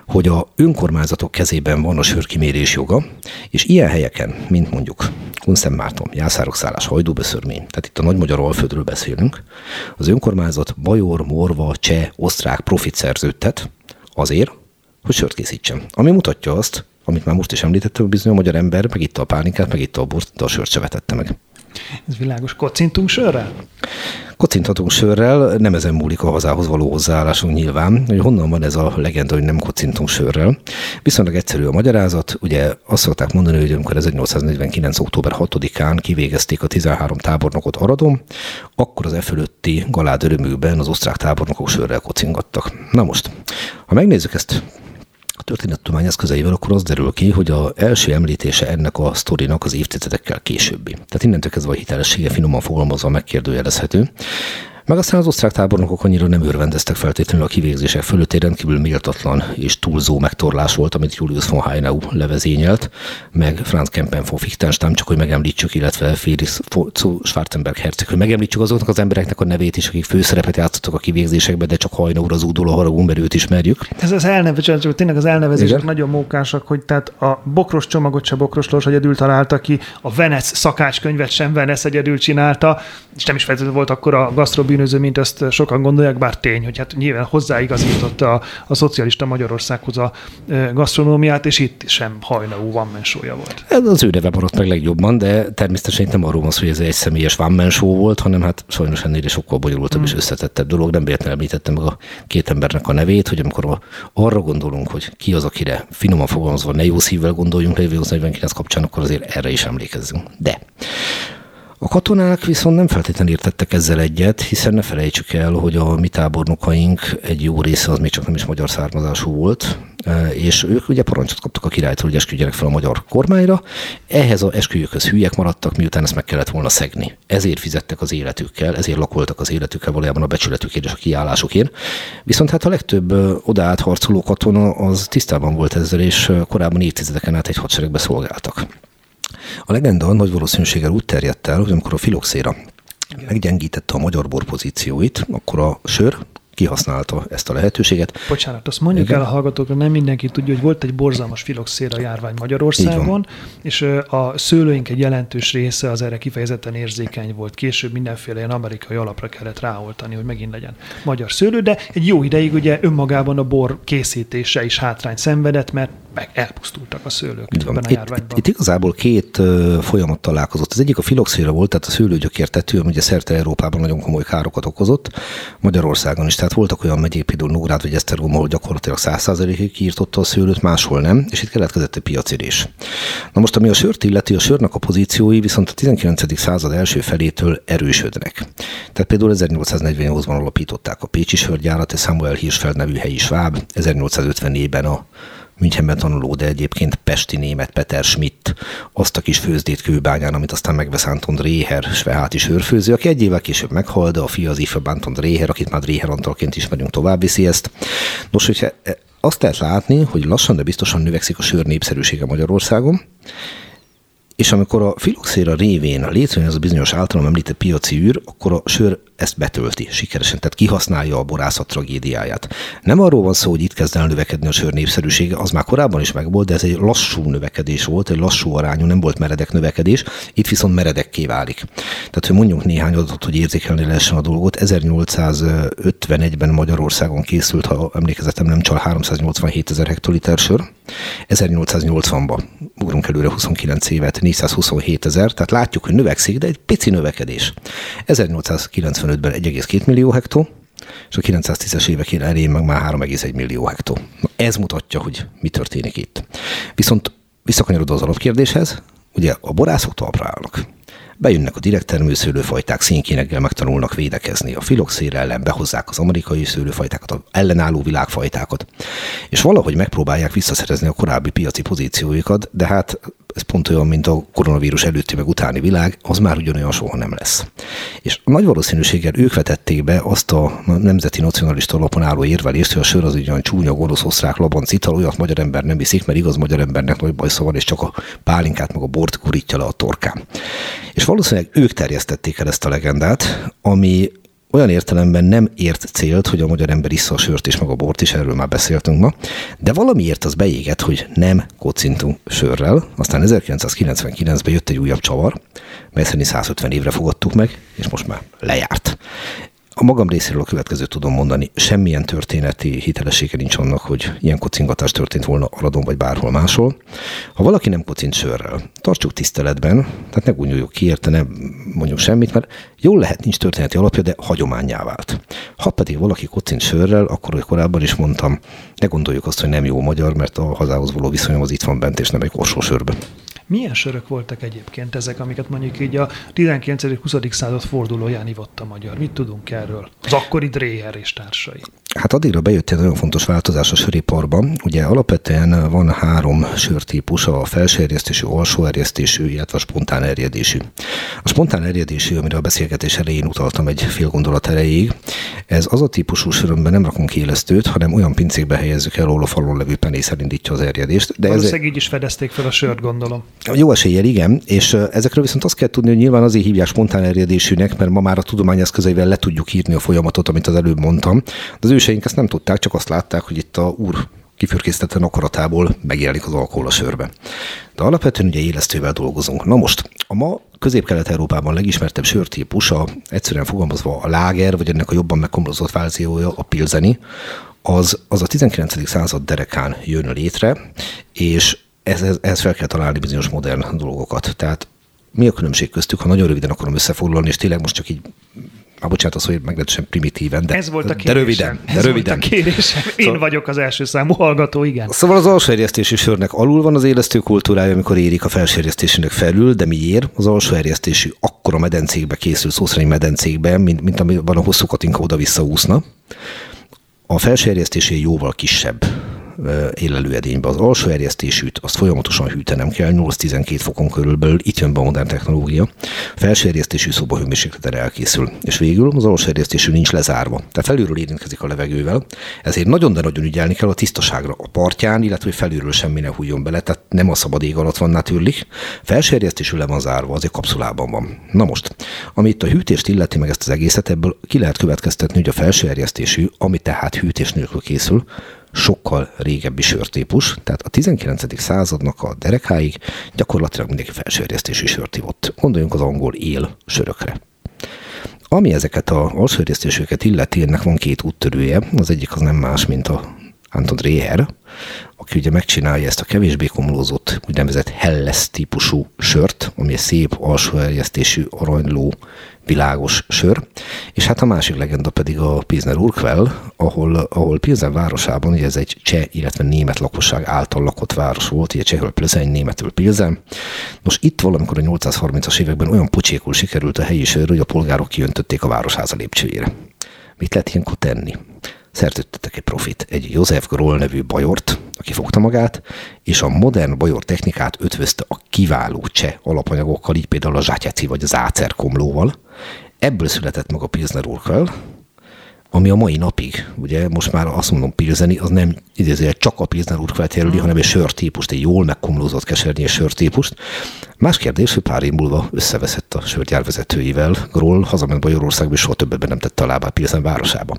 hogy a önkormányzatok kezében van a sörkimérés joga, és ilyen helyeken, mint mondjuk Kunszem Márton, Jászárokszállás, Hajdúbeszörmény, tehát itt a nagy magyar alföldről beszélünk, az önkormányzat bajor, morva, cseh, osztrák profit szerződtet azért, hogy sört készítsen. Ami mutatja azt, amit már most is említettem, bizony a magyar ember megitta a pálinkát, megitta a bort, de a sört se vetette meg. Ez világos. Kocintunk sörrel? Kocinthatunk sörrel, nem ezen múlik a hazához való hozzáállásunk nyilván, hogy honnan van ez a legenda, hogy nem kocintunk sörrel. Viszonylag egyszerű a magyarázat, ugye azt szokták mondani, hogy amikor 1849. október 6-án kivégezték a 13 tábornokot Aradon, akkor az e fölötti galád örömükben az osztrák tábornokok sörrel kocingattak. Na most, ha megnézzük ezt a történettudomány eszközeivel, akkor az derül ki, hogy az első említése ennek a sztorinak az évtizedekkel későbbi. Tehát innentől kezdve a hitelessége finoman fogalmazva megkérdőjelezhető. Meg aztán az osztrák tábornokok annyira nem örvendeztek feltétlenül a kivégzések fölött, egy rendkívül méltatlan és túlzó megtorlás volt, amit Julius von Heinau levezényelt, meg Franz Kempen von Fichtenstein, csak hogy megemlítsük, illetve Felix zu Schwarzenberg herceg, hogy megemlítsük azoknak az embereknek a nevét is, akik főszerepet játszottak a kivégzésekbe, de csak Hajnaur az údul a haragunk, mert őt ismerjük. Ez az elnevezés, tényleg az elnevezések Igen? nagyon mókásak, hogy tehát a bokros csomagot se bokros Lors egyedül találta ki, a Venec szakácskönyvet sem Venec egyedül csinálta, és nem is feltétlenül volt akkor a gasztrobi bűnöző, mint ezt sokan gondolják, bár tény, hogy hát nyilván hozzáigazította a, a szocialista Magyarországhoz a e, gasztronómiát, és itt sem hajnaú van mensója volt. Ez az ő neve maradt meg legjobban, de természetesen nem arról van szó, hogy ez egy személyes van volt, hanem hát sajnos ennél is sokkal bonyolultabb hmm. és összetettebb dolog. Nem véletlenül említettem meg a két embernek a nevét, hogy amikor arra gondolunk, hogy ki az, akire finoman fogalmazva ne jó szívvel gondoljunk Lévi 49 kapcsán, akkor azért erre is emlékezzünk. De a katonák viszont nem feltétlenül értettek ezzel egyet, hiszen ne felejtsük el, hogy a mi tábornokaink egy jó része az még csak nem is magyar származású volt, e, és ők ugye parancsot kaptak a királytól, hogy esküdjenek fel a magyar kormányra. Ehhez az esküjükhöz hülyek maradtak, miután ezt meg kellett volna szegni. Ezért fizettek az életükkel, ezért lakoltak az életükkel valójában a becsületükért és a kiállásukért. Viszont hát a legtöbb odaállt harcoló katona az tisztában volt ezzel, és korábban évtizedeken át egy hadseregbe szolgáltak. A legenda nagy valószínűséggel úgy terjedt el, hogy amikor a filoxéra meggyengítette a magyar bor pozícióit, akkor a sör kihasználta ezt a lehetőséget. Bocsánat, azt mondjuk Igen. el a hallgatókra, nem mindenki tudja, hogy volt egy borzalmas filoxéra járvány Magyarországon, és a szőlőink egy jelentős része az erre kifejezetten érzékeny volt. Később mindenféle ilyen amerikai alapra kellett ráoltani, hogy megint legyen magyar szőlő, de egy jó ideig ugye önmagában a bor készítése is hátrány szenvedett, mert meg elpusztultak a szőlők Így ebben a itt, Itt igazából két uh, folyamat találkozott. Az egyik a filoxéra volt, tehát a szőlőgyökértető, ami ugye szerte Európában nagyon komoly károkat okozott, Magyarországon is. Tehát voltak olyan megyék, például Nógrád vagy Esztergom, ahol gyakorlatilag 100%-ig kiirtotta a szőlőt, máshol nem, és itt keletkezett egy piacirés. Na most, ami a sört illeti, a sörnek a pozíciói viszont a 19. század első felétől erősödnek. Tehát például 1848-ban alapították a Pécsi sörgyárat, egy Samuel Hirschfeld nevű helyi sváb, 1854-ben a Münchenben tanuló, de egyébként pesti német Peter Schmidt, azt a kis főzdét kőbányán, amit aztán megvesz Anton Dreher, sveháti sörfőző, aki egy évvel később meghal, de a fia az ifjabb Anton Dreher, akit már Dreher Antalként ismerünk, tovább viszi ezt. Nos, hogyha e, azt lehet látni, hogy lassan, de biztosan növekszik a sör népszerűsége Magyarországon, és amikor a filoxéra révén létrejön ez a bizonyos általam említett piaci űr, akkor a sör ezt betölti sikeresen, tehát kihasználja a borászat tragédiáját. Nem arról van szó, hogy itt kezd el növekedni a sör népszerűsége, az már korábban is megvolt, de ez egy lassú növekedés volt, egy lassú arányú, nem volt meredek növekedés, itt viszont meredekké válik. Tehát, hogy mondjunk néhány adatot, hogy érzékelni lehessen a dolgot, 1851-ben Magyarországon készült, ha emlékezetem nem csal, 387 ezer hektoliter sör, 1880-ban, ugrunk előre 29 évet, 427 ezer, tehát látjuk, hogy növekszik, de egy pici növekedés. 1895-ben 1,2 millió hektó, és a 910-es évek elején meg már 3,1 millió hektó. Na, ez mutatja, hogy mi történik itt. Viszont visszakanyarodva az alapkérdéshez, ugye a borászok talpra állnak. Bejönnek a direkt termőszőlőfajták, színkéneggel megtanulnak védekezni. A filoxér ellen behozzák az amerikai szőlőfajtákat, az ellenálló világfajtákat. És valahogy megpróbálják visszaszerezni a korábbi piaci pozícióikat, de hát ez pont olyan, mint a koronavírus előtti meg utáni világ, az már ugyanolyan soha nem lesz. És nagy valószínűséggel ők vetették be azt a nemzeti nacionalista alapon álló érvelést, hogy a sör az ugyan csúnya, gonosz, osztrák, labanc ital, olyat magyar ember nem iszik, mert igaz magyar embernek nagy baj van, és csak a pálinkát meg a bort gurítja le a torkán. És valószínűleg ők terjesztették el ezt a legendát, ami olyan értelemben nem ért célt, hogy a magyar ember issza a sört és meg a bort is, erről már beszéltünk ma, de valamiért az beégett, hogy nem kocintunk sörrel. Aztán 1999-ben jött egy újabb csavar, mely szerint 150 évre fogadtuk meg, és most már lejárt. A magam részéről a következőt tudom mondani. Semmilyen történeti hitelessége nincs annak, hogy ilyen kocingatás történt volna Aradon vagy bárhol máshol. Ha valaki nem kocint sörrel, tartsuk tiszteletben, tehát ne gúnyoljuk ki érte, ne mondjuk semmit, mert jól lehet, nincs történeti alapja, de hagyományá vált. Ha pedig valaki kocint sörrel, akkor, hogy korábban is mondtam, ne gondoljuk azt, hogy nem jó magyar, mert a hazához való viszonyom az itt van bent, és nem egy korsó sörben. Milyen sörök voltak egyébként ezek, amiket mondjuk így a 19.-20. század fordulóján ivott a magyar? Mit tudunk erről? Az akkori Dréher és társai. Hát addigra bejött egy nagyon fontos változás a söriparban. Ugye alapvetően van három sörtípus, a felsőerjesztésű, alsóerjesztésű, illetve a spontán erjedésű. A spontán erjedésű, amire a beszélgetés elején utaltam egy fél gondolat erejéig, ez az a típusú sör, amiben nem rakunk élesztőt, hanem olyan pincékbe helyezzük el, ahol a falon levő penész elindítja az erjedést. De Valószínűleg ez... így is fedezték fel a sört, gondolom. Jó eséllyel, igen, és ezekről viszont azt kell tudni, hogy nyilván azért hívják spontán erjedésűnek, mert ma már a tudomány eszközeivel le tudjuk írni a folyamatot, amit az előbb mondtam. De az őseink ezt nem tudták, csak azt látták, hogy itt a úr kifürkésztetlen akaratából megjelenik az alkohol a sörbe. De alapvetően ugye élesztővel dolgozunk. Na most, a ma Közép-Kelet-Európában legismertebb sörtípus, a, egyszerűen fogalmazva a láger, vagy ennek a jobban megkomlozott válziója, a pilzeni, az, az a 19. század derekán jön létre, és ez, ez fel kell találni bizonyos modern dolgokat. Tehát mi a különbség köztük, ha nagyon röviden akarom összefoglalni, és tényleg most csak így már bocsánat, az, hogy meglehetősen primitíven, de, Ez volt a de röviden. De Ez röviden. Volt a kérésem. Én szóval, vagyok az első számú hallgató, igen. Szóval az alsóerjesztési sörnek alul van az élesztő kultúrája, amikor érik a felsőerjesztésének felül, de miért? Az alsóerjesztésű akkora medencékbe készül, szó szerint medencékbe, mint, mint amiben a hosszú katinka oda-vissza úszna. A felsőerjesztésé jóval kisebb élelőedénybe. Az alsó erjesztésűt azt folyamatosan hűtenem kell, 8-12 fokon körülbelül, itt jön be a modern technológia. Felső erjesztésű szobahőmérsékletre elkészül. És végül az alsó erjesztésű nincs lezárva. Tehát felülről érintkezik a levegővel, ezért nagyon, de nagyon ügyelni kell a tisztaságra a partján, illetve hogy felülről semmi ne hújjon bele, tehát nem a szabad ég alatt van tűrlik. Felső erjesztésű le van zárva, azért kapszulában van. Na most, ami itt a hűtést illeti meg ezt az egészet, ebből ki lehet következtetni, hogy a felső erjesztésű, ami tehát hűtés nélkül készül, sokkal régebbi sörtípus, tehát a 19. századnak a derekáig gyakorlatilag mindenki felsőerjesztésű sört ivott. Gondoljunk az angol él sörökre. Ami ezeket a alsőerjesztésőket illeti, ennek van két úttörője. Az egyik az nem más, mint a Anton Dreher, aki ugye megcsinálja ezt a kevésbé komlózott, úgynevezett Helles típusú sört, ami egy szép alsó erjesztésű aranyló világos sör, és hát a másik legenda pedig a Pilsner Urquell, ahol, ahol Pilsen városában, ugye ez egy cseh, illetve német lakosság által lakott város volt, ugye csehről Plöseny, németül Pilsen. Nos, itt valamikor a 830-as években olyan pocsékul sikerült a helyi sör, hogy a polgárok kijöntötték a városháza lépcsőjére. Mit lehet ilyenkor tenni? Szerződtettek egy profit, egy József Groll nevű bajort, aki fogta magát, és a modern bajor technikát ötvözte a kiváló cseh alapanyagokkal, így például a zsátyeci vagy az ácerkomlóval. Ebből született meg a Pilsner Urquell, ami a mai napig, ugye most már azt mondom pilzeni, az nem idézője csak a Pilsner Urquell jelöli, hanem egy sörtípust, egy jól megkomlózott kesernyés sörtípust. Más kérdés, hogy pár év múlva összeveszett a sörgyár vezetőivel, Groll hazament Bajorországba, és soha többet nem tette a lábát Pilsen városába.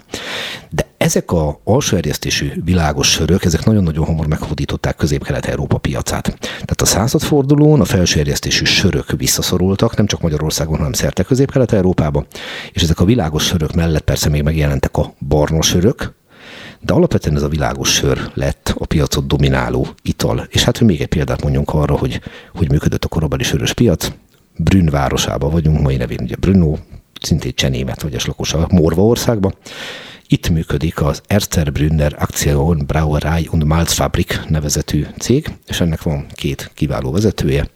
De ezek a alsó erjesztésű világos sörök, ezek nagyon-nagyon hamar meghódították Közép-Kelet-Európa piacát. Tehát a századfordulón a felső erjesztésű sörök visszaszorultak, nem csak Magyarországon, hanem szerte Közép-Kelet-Európába, és ezek a világos sörök mellett persze még megjelentek a barna sörök, de alapvetően ez a világos sör lett a piacot domináló ital. És hát, hogy még egy példát mondjunk arra, hogy hogy működött a korabeli sörös piac, Brünn városában vagyunk, mai nevén ugye Brno, szintén csenémet vagy lakosa Morva országban. Itt működik az Erster Brünner Aktion Brauerei und Malzfabrik nevezetű cég, és ennek van két kiváló vezetője.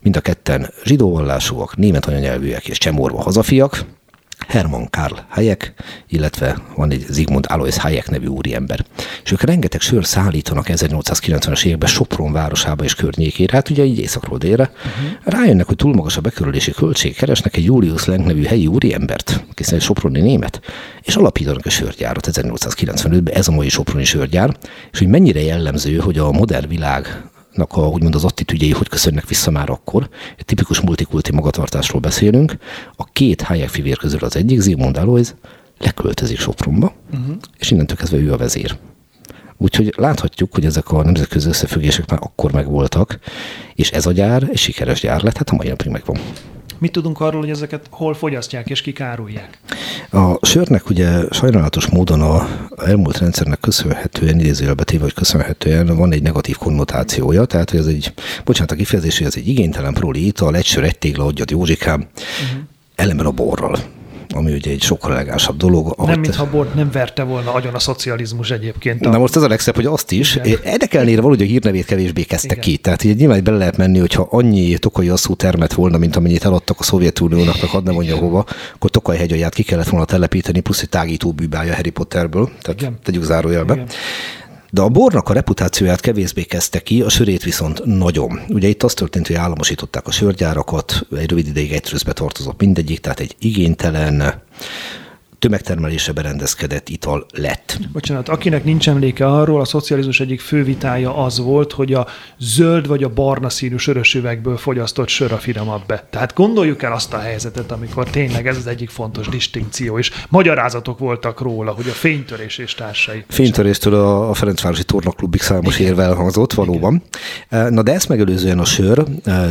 Mind a ketten zsidóvallásúak, német anyanyelvűek és csemorva hazafiak, Hermann Karl Hayek, illetve van egy Zigmund Alois Hayek nevű úriember. És ők rengeteg sör szállítanak 1890-es években Sopron városába és környékére, hát ugye így északról délre. Uh-huh. Rájönnek, hogy túl magas a bekerülési költség, keresnek egy Julius Lenk nevű helyi úriembert, aki egy soproni német, és alapítanak a sörgyárat 1895-ben, ez a mai soproni sörgyár, és hogy mennyire jellemző, hogy a modern világ a, úgymond az attitűdjei hogy köszönnek vissza már akkor. Egy tipikus multikulti magatartásról beszélünk. A két Hayek fivér közül az egyik, Zygmunt Alois, leköltözik Sopronba, uh-huh. és innentől kezdve ő a vezér. Úgyhogy láthatjuk, hogy ezek a nemzetközi összefüggések már akkor megvoltak, és ez a gyár egy sikeres gyár lett, hát a mai napig megvan. Mit tudunk arról, hogy ezeket hol fogyasztják és kik árulják? A sörnek ugye sajnálatos módon a elmúlt rendszernek köszönhetően, idézőjelbe téve, hogy köszönhetően van egy negatív konnotációja, tehát hogy ez egy, bocsánat a kifejezés, hogy ez egy igénytelen próli ital, egy sör, egy tégla, adjad Józsikám, uh-huh. ellenben a borral ami ugye egy sokkal elegánsabb dolog. Nem, mintha bort nem verte volna agyon a szocializmus egyébként. A... Na most ez a legszebb, hogy azt is. Ennek ellenére valahogy a hírnevét kevésbé kezdtek Igen. ki. Tehát így nyilván bele lehet menni, hogyha annyi tokai asszú termet volna, mint amennyit eladtak a Szovjetuniónak, meg hadd nem mondja hova, akkor Tokaj hegyalját ki kellett volna telepíteni, plusz egy tágító bűbája Harry Potterből. Tehát Igen. tegyük zárójelbe. Igen. De a bornak a reputációját kevésbé kezdte ki, a sörét viszont nagyon. Ugye itt az történt, hogy államosították a sörgyárakat, egy rövid ideig egy tartozott mindegyik, tehát egy igénytelen, tömegtermelésre berendezkedett ital lett. Bocsánat, akinek nincs emléke arról, a szocializmus egyik fő vitája az volt, hogy a zöld vagy a barna színű sörös üvegből fogyasztott sör a finomabb be. Tehát gondoljuk el azt a helyzetet, amikor tényleg ez az egyik fontos distinkció, és magyarázatok voltak róla, hogy a fénytörés és társai. Fénytöréstől a Ferencvárosi Tornaklubig számos érvel hangzott valóban. Igen. Na de ezt megelőzően a sör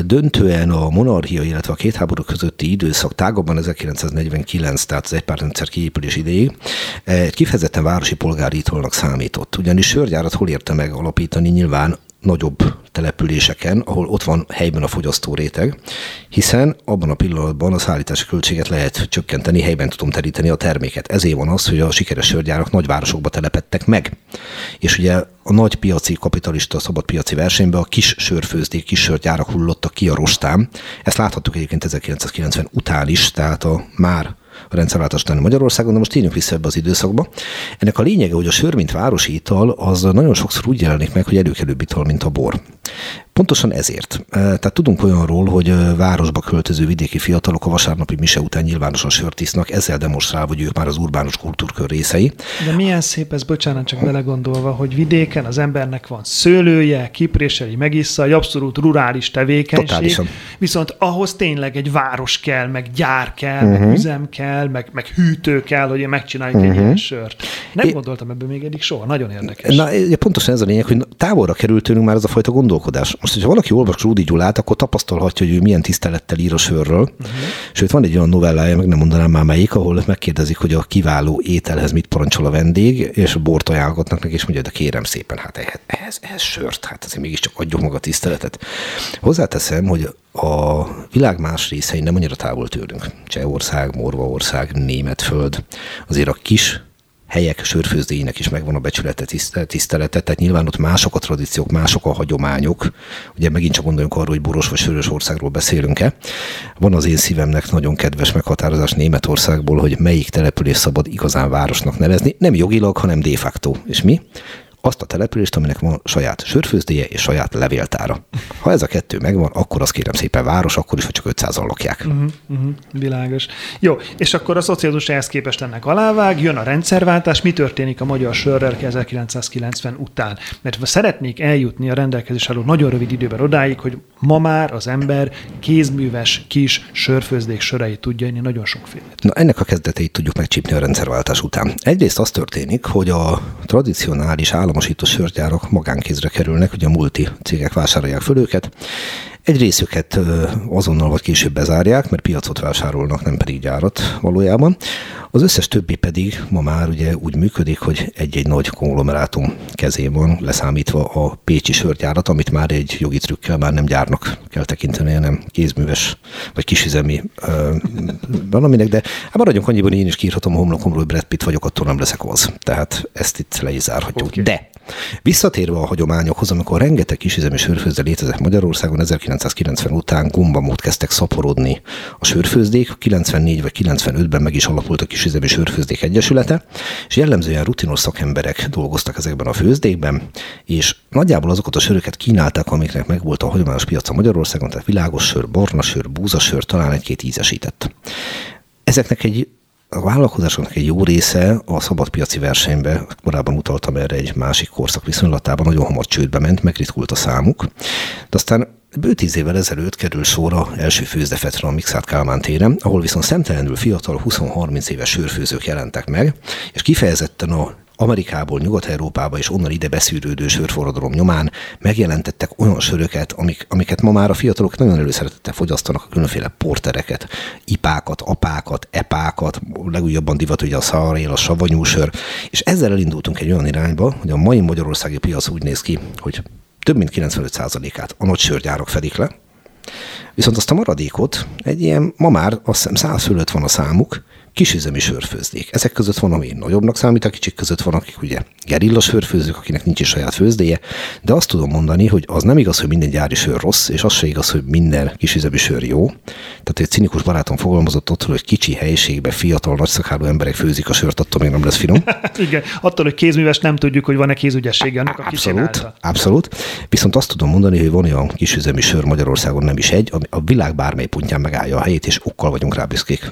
döntően a monarchia, illetve a két háború közötti időszak tágabban 1949, tehát az egypártrendszer kiépülés idejéig egy kifejezetten városi polgári itolnak számított. Ugyanis sörgyárat hol érte meg alapítani nyilván nagyobb településeken, ahol ott van helyben a fogyasztó réteg, hiszen abban a pillanatban a szállítási költséget lehet csökkenteni, helyben tudom teríteni a terméket. Ezért van az, hogy a sikeres sörgyárak nagyvárosokba telepettek meg. És ugye a nagy piaci, kapitalista, szabad piaci versenyben a kis sörfőzdék, kis sörgyárak hullottak ki a rostán. Ezt láthattuk egyébként 1990 után is, tehát a már a rendszerváltás utáni Magyarországon, de most tényleg vissza ebbe az időszakba. Ennek a lényege, hogy a sör, mint városi ital, az nagyon sokszor úgy jelenik meg, hogy előkelőbb ital, mint a bor. Pontosan ezért. Tehát tudunk olyanról, hogy városba költöző vidéki fiatalok a vasárnapi mise után nyilvánosan sört isznak, ezzel demonstrál, hogy ők már az urbánus kultúrkör részei. De milyen szép ez, bocsánat, csak belegondolva, hogy vidéken az embernek van szőlője, kipréseli, megissza, egy abszolút rurális tevékenység. Totálisan. Viszont ahhoz tényleg egy város kell, meg gyár kell, uh-huh. meg mhm. üzem kell, meg, meg hűtő kell, hogy én megcsináljuk uh-huh. egy mhm. ilyen sört. Nem é... gondoltam ebben még eddig soha, nagyon érdekes. Na, pontosan ez a lényeg, hogy távolra került tőlünk már ez a fajta gondolkodás Most, hogyha valaki olvas Rudi Gyulát, akkor tapasztalhatja, hogy ő milyen tisztelettel ír a sörről. Uh-huh. Sőt, van egy olyan novellája, meg nem mondanám már melyik, ahol megkérdezik, hogy a kiváló ételhez mit parancsol a vendég, és bort ajánlgatnak neki, és mondja, de kérem szépen, hát ehhez, ehhez, ehhez sört, hát azért mégiscsak adjuk maga tiszteletet. Hozzáteszem, hogy a világ más részei nem annyira távol tőlünk. Csehország, Morvaország, Németföld, azért a kis helyek sörfőzdéjének is megvan a becsülete, tisztelete, tehát nyilván ott mások a tradíciók, mások a hagyományok. Ugye megint csak gondoljunk arról, hogy boros vagy sörös országról beszélünk-e. Van az én szívemnek nagyon kedves meghatározás Németországból, hogy melyik település szabad igazán városnak nevezni, nem jogilag, hanem de facto. És mi? Azt a települést, aminek van saját sörfőzdéje és saját levéltára. Ha ez a kettő megvan, akkor azt kérem szépen város, akkor is, hogy csak 500-an lakják. Uh-huh, uh-huh, világos. Jó, és akkor a szocializmus ehhez képest ennek alávág, jön a rendszerváltás, mi történik a magyar sörrel 1990 után? Mert szeretnék eljutni a rendelkezés álló nagyon rövid időben odáig, hogy ma már az ember kézműves kis sörfőzdék söreit tudja inni nagyon sokféle. Na ennek a kezdeteit tudjuk megcsípni a rendszerváltás után. Egyrészt az történik, hogy a tradicionális állam államosító sörgyárak magánkézre kerülnek, hogy a multi cégek vásárolják föl őket. Egy részüket azonnal vagy később bezárják, mert piacot vásárolnak, nem pedig gyárat valójában. Az összes többi pedig ma már ugye úgy működik, hogy egy-egy nagy konglomerátum kezén van, leszámítva a Pécsi sörgyárat, amit már egy jogi trükkel már nem gyárnak kell tekinteni, hanem kézműves vagy kisüzemi ö, valaminek, de hát maradjunk annyiban, én is kiírhatom a homlokomról, hogy Brad Pitt vagyok, attól nem leszek az. Tehát ezt itt le is zárhatjuk. Okay. De Visszatérve a hagyományokhoz, amikor rengeteg kisüzemi sörfőzde létezett Magyarországon, 1990 után gombamód kezdtek szaporodni a sörfőzdék, 94 vagy 95-ben meg is alapult a kisüzemi sörfőzdék egyesülete, és jellemzően rutinos szakemberek dolgoztak ezekben a főzdékben, és nagyjából azokat a söröket kínálták, amiknek megvolt a hagyományos piaca Magyarországon, tehát világos sör, barna sör, búzasör, talán egy-két ízesített. Ezeknek egy a vállalkozásoknak egy jó része a szabadpiaci versenybe, korábban utaltam erre egy másik korszak viszonylatában, nagyon hamar csődbe ment, megritkult a számuk. De aztán bő tíz évvel ezelőtt kerül sorra első főzdefetre a Mixát Kálmán téren, ahol viszont szemtelenül fiatal 20-30 éves sörfőzők jelentek meg, és kifejezetten a Amerikából, Nyugat-Európába és onnan ide beszűrődő sörforradalom nyomán megjelentettek olyan söröket, amik, amiket ma már a fiatalok nagyon előszeretettel fogyasztanak, a különféle portereket, ipákat, apákat, epákat, legújabban divat ugye a szarél, a savanyú sör, és ezzel elindultunk egy olyan irányba, hogy a mai magyarországi piac úgy néz ki, hogy több mint 95%-át a nagy sörgyárak fedik le, viszont azt a maradékot egy ilyen, ma már azt hiszem száz fölött van a számuk, kisüzemi sörfőzdék. Ezek között van, ami nagyobbnak számít, a kicsik között van, akik ugye gerilla sörfőzők, akinek nincs is saját főzdéje, de azt tudom mondani, hogy az nem igaz, hogy minden gyári sör rossz, és az se igaz, hogy minden kisüzemi sör jó. Tehát egy cinikus barátom fogalmazott ott, hogy kicsi helyiségbe fiatal, nagyszakáló emberek főzik a sört, attól még nem lesz finom. *laughs* Igen, attól, hogy kézműves nem tudjuk, hogy van-e kézügyessége annak, aki Abszolút, csinálta. abszolút. Viszont azt tudom mondani, hogy van olyan kisüzemi sör Magyarországon nem is egy, ami a világ bármely pontján megállja a helyét, és okkal vagyunk rá büszkék.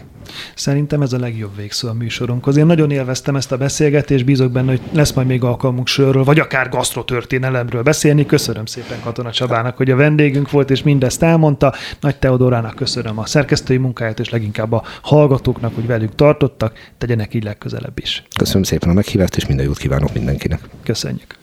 Szerintem ez a legjobb végszó a műsorunkhoz. Én nagyon élveztem ezt a beszélgetést, bízok benne, hogy lesz majd még alkalmunk sörről, vagy akár gasztrotörténelemről beszélni. Köszönöm szépen Katona Csabának, hogy a vendégünk volt, és mindezt elmondta. Nagy Teodorának köszönöm a szerkesztői munkáját, és leginkább a hallgatóknak, hogy velük tartottak. Tegyenek így legközelebb is. Köszönöm szépen a meghívást, és minden jót kívánok mindenkinek. Köszönjük.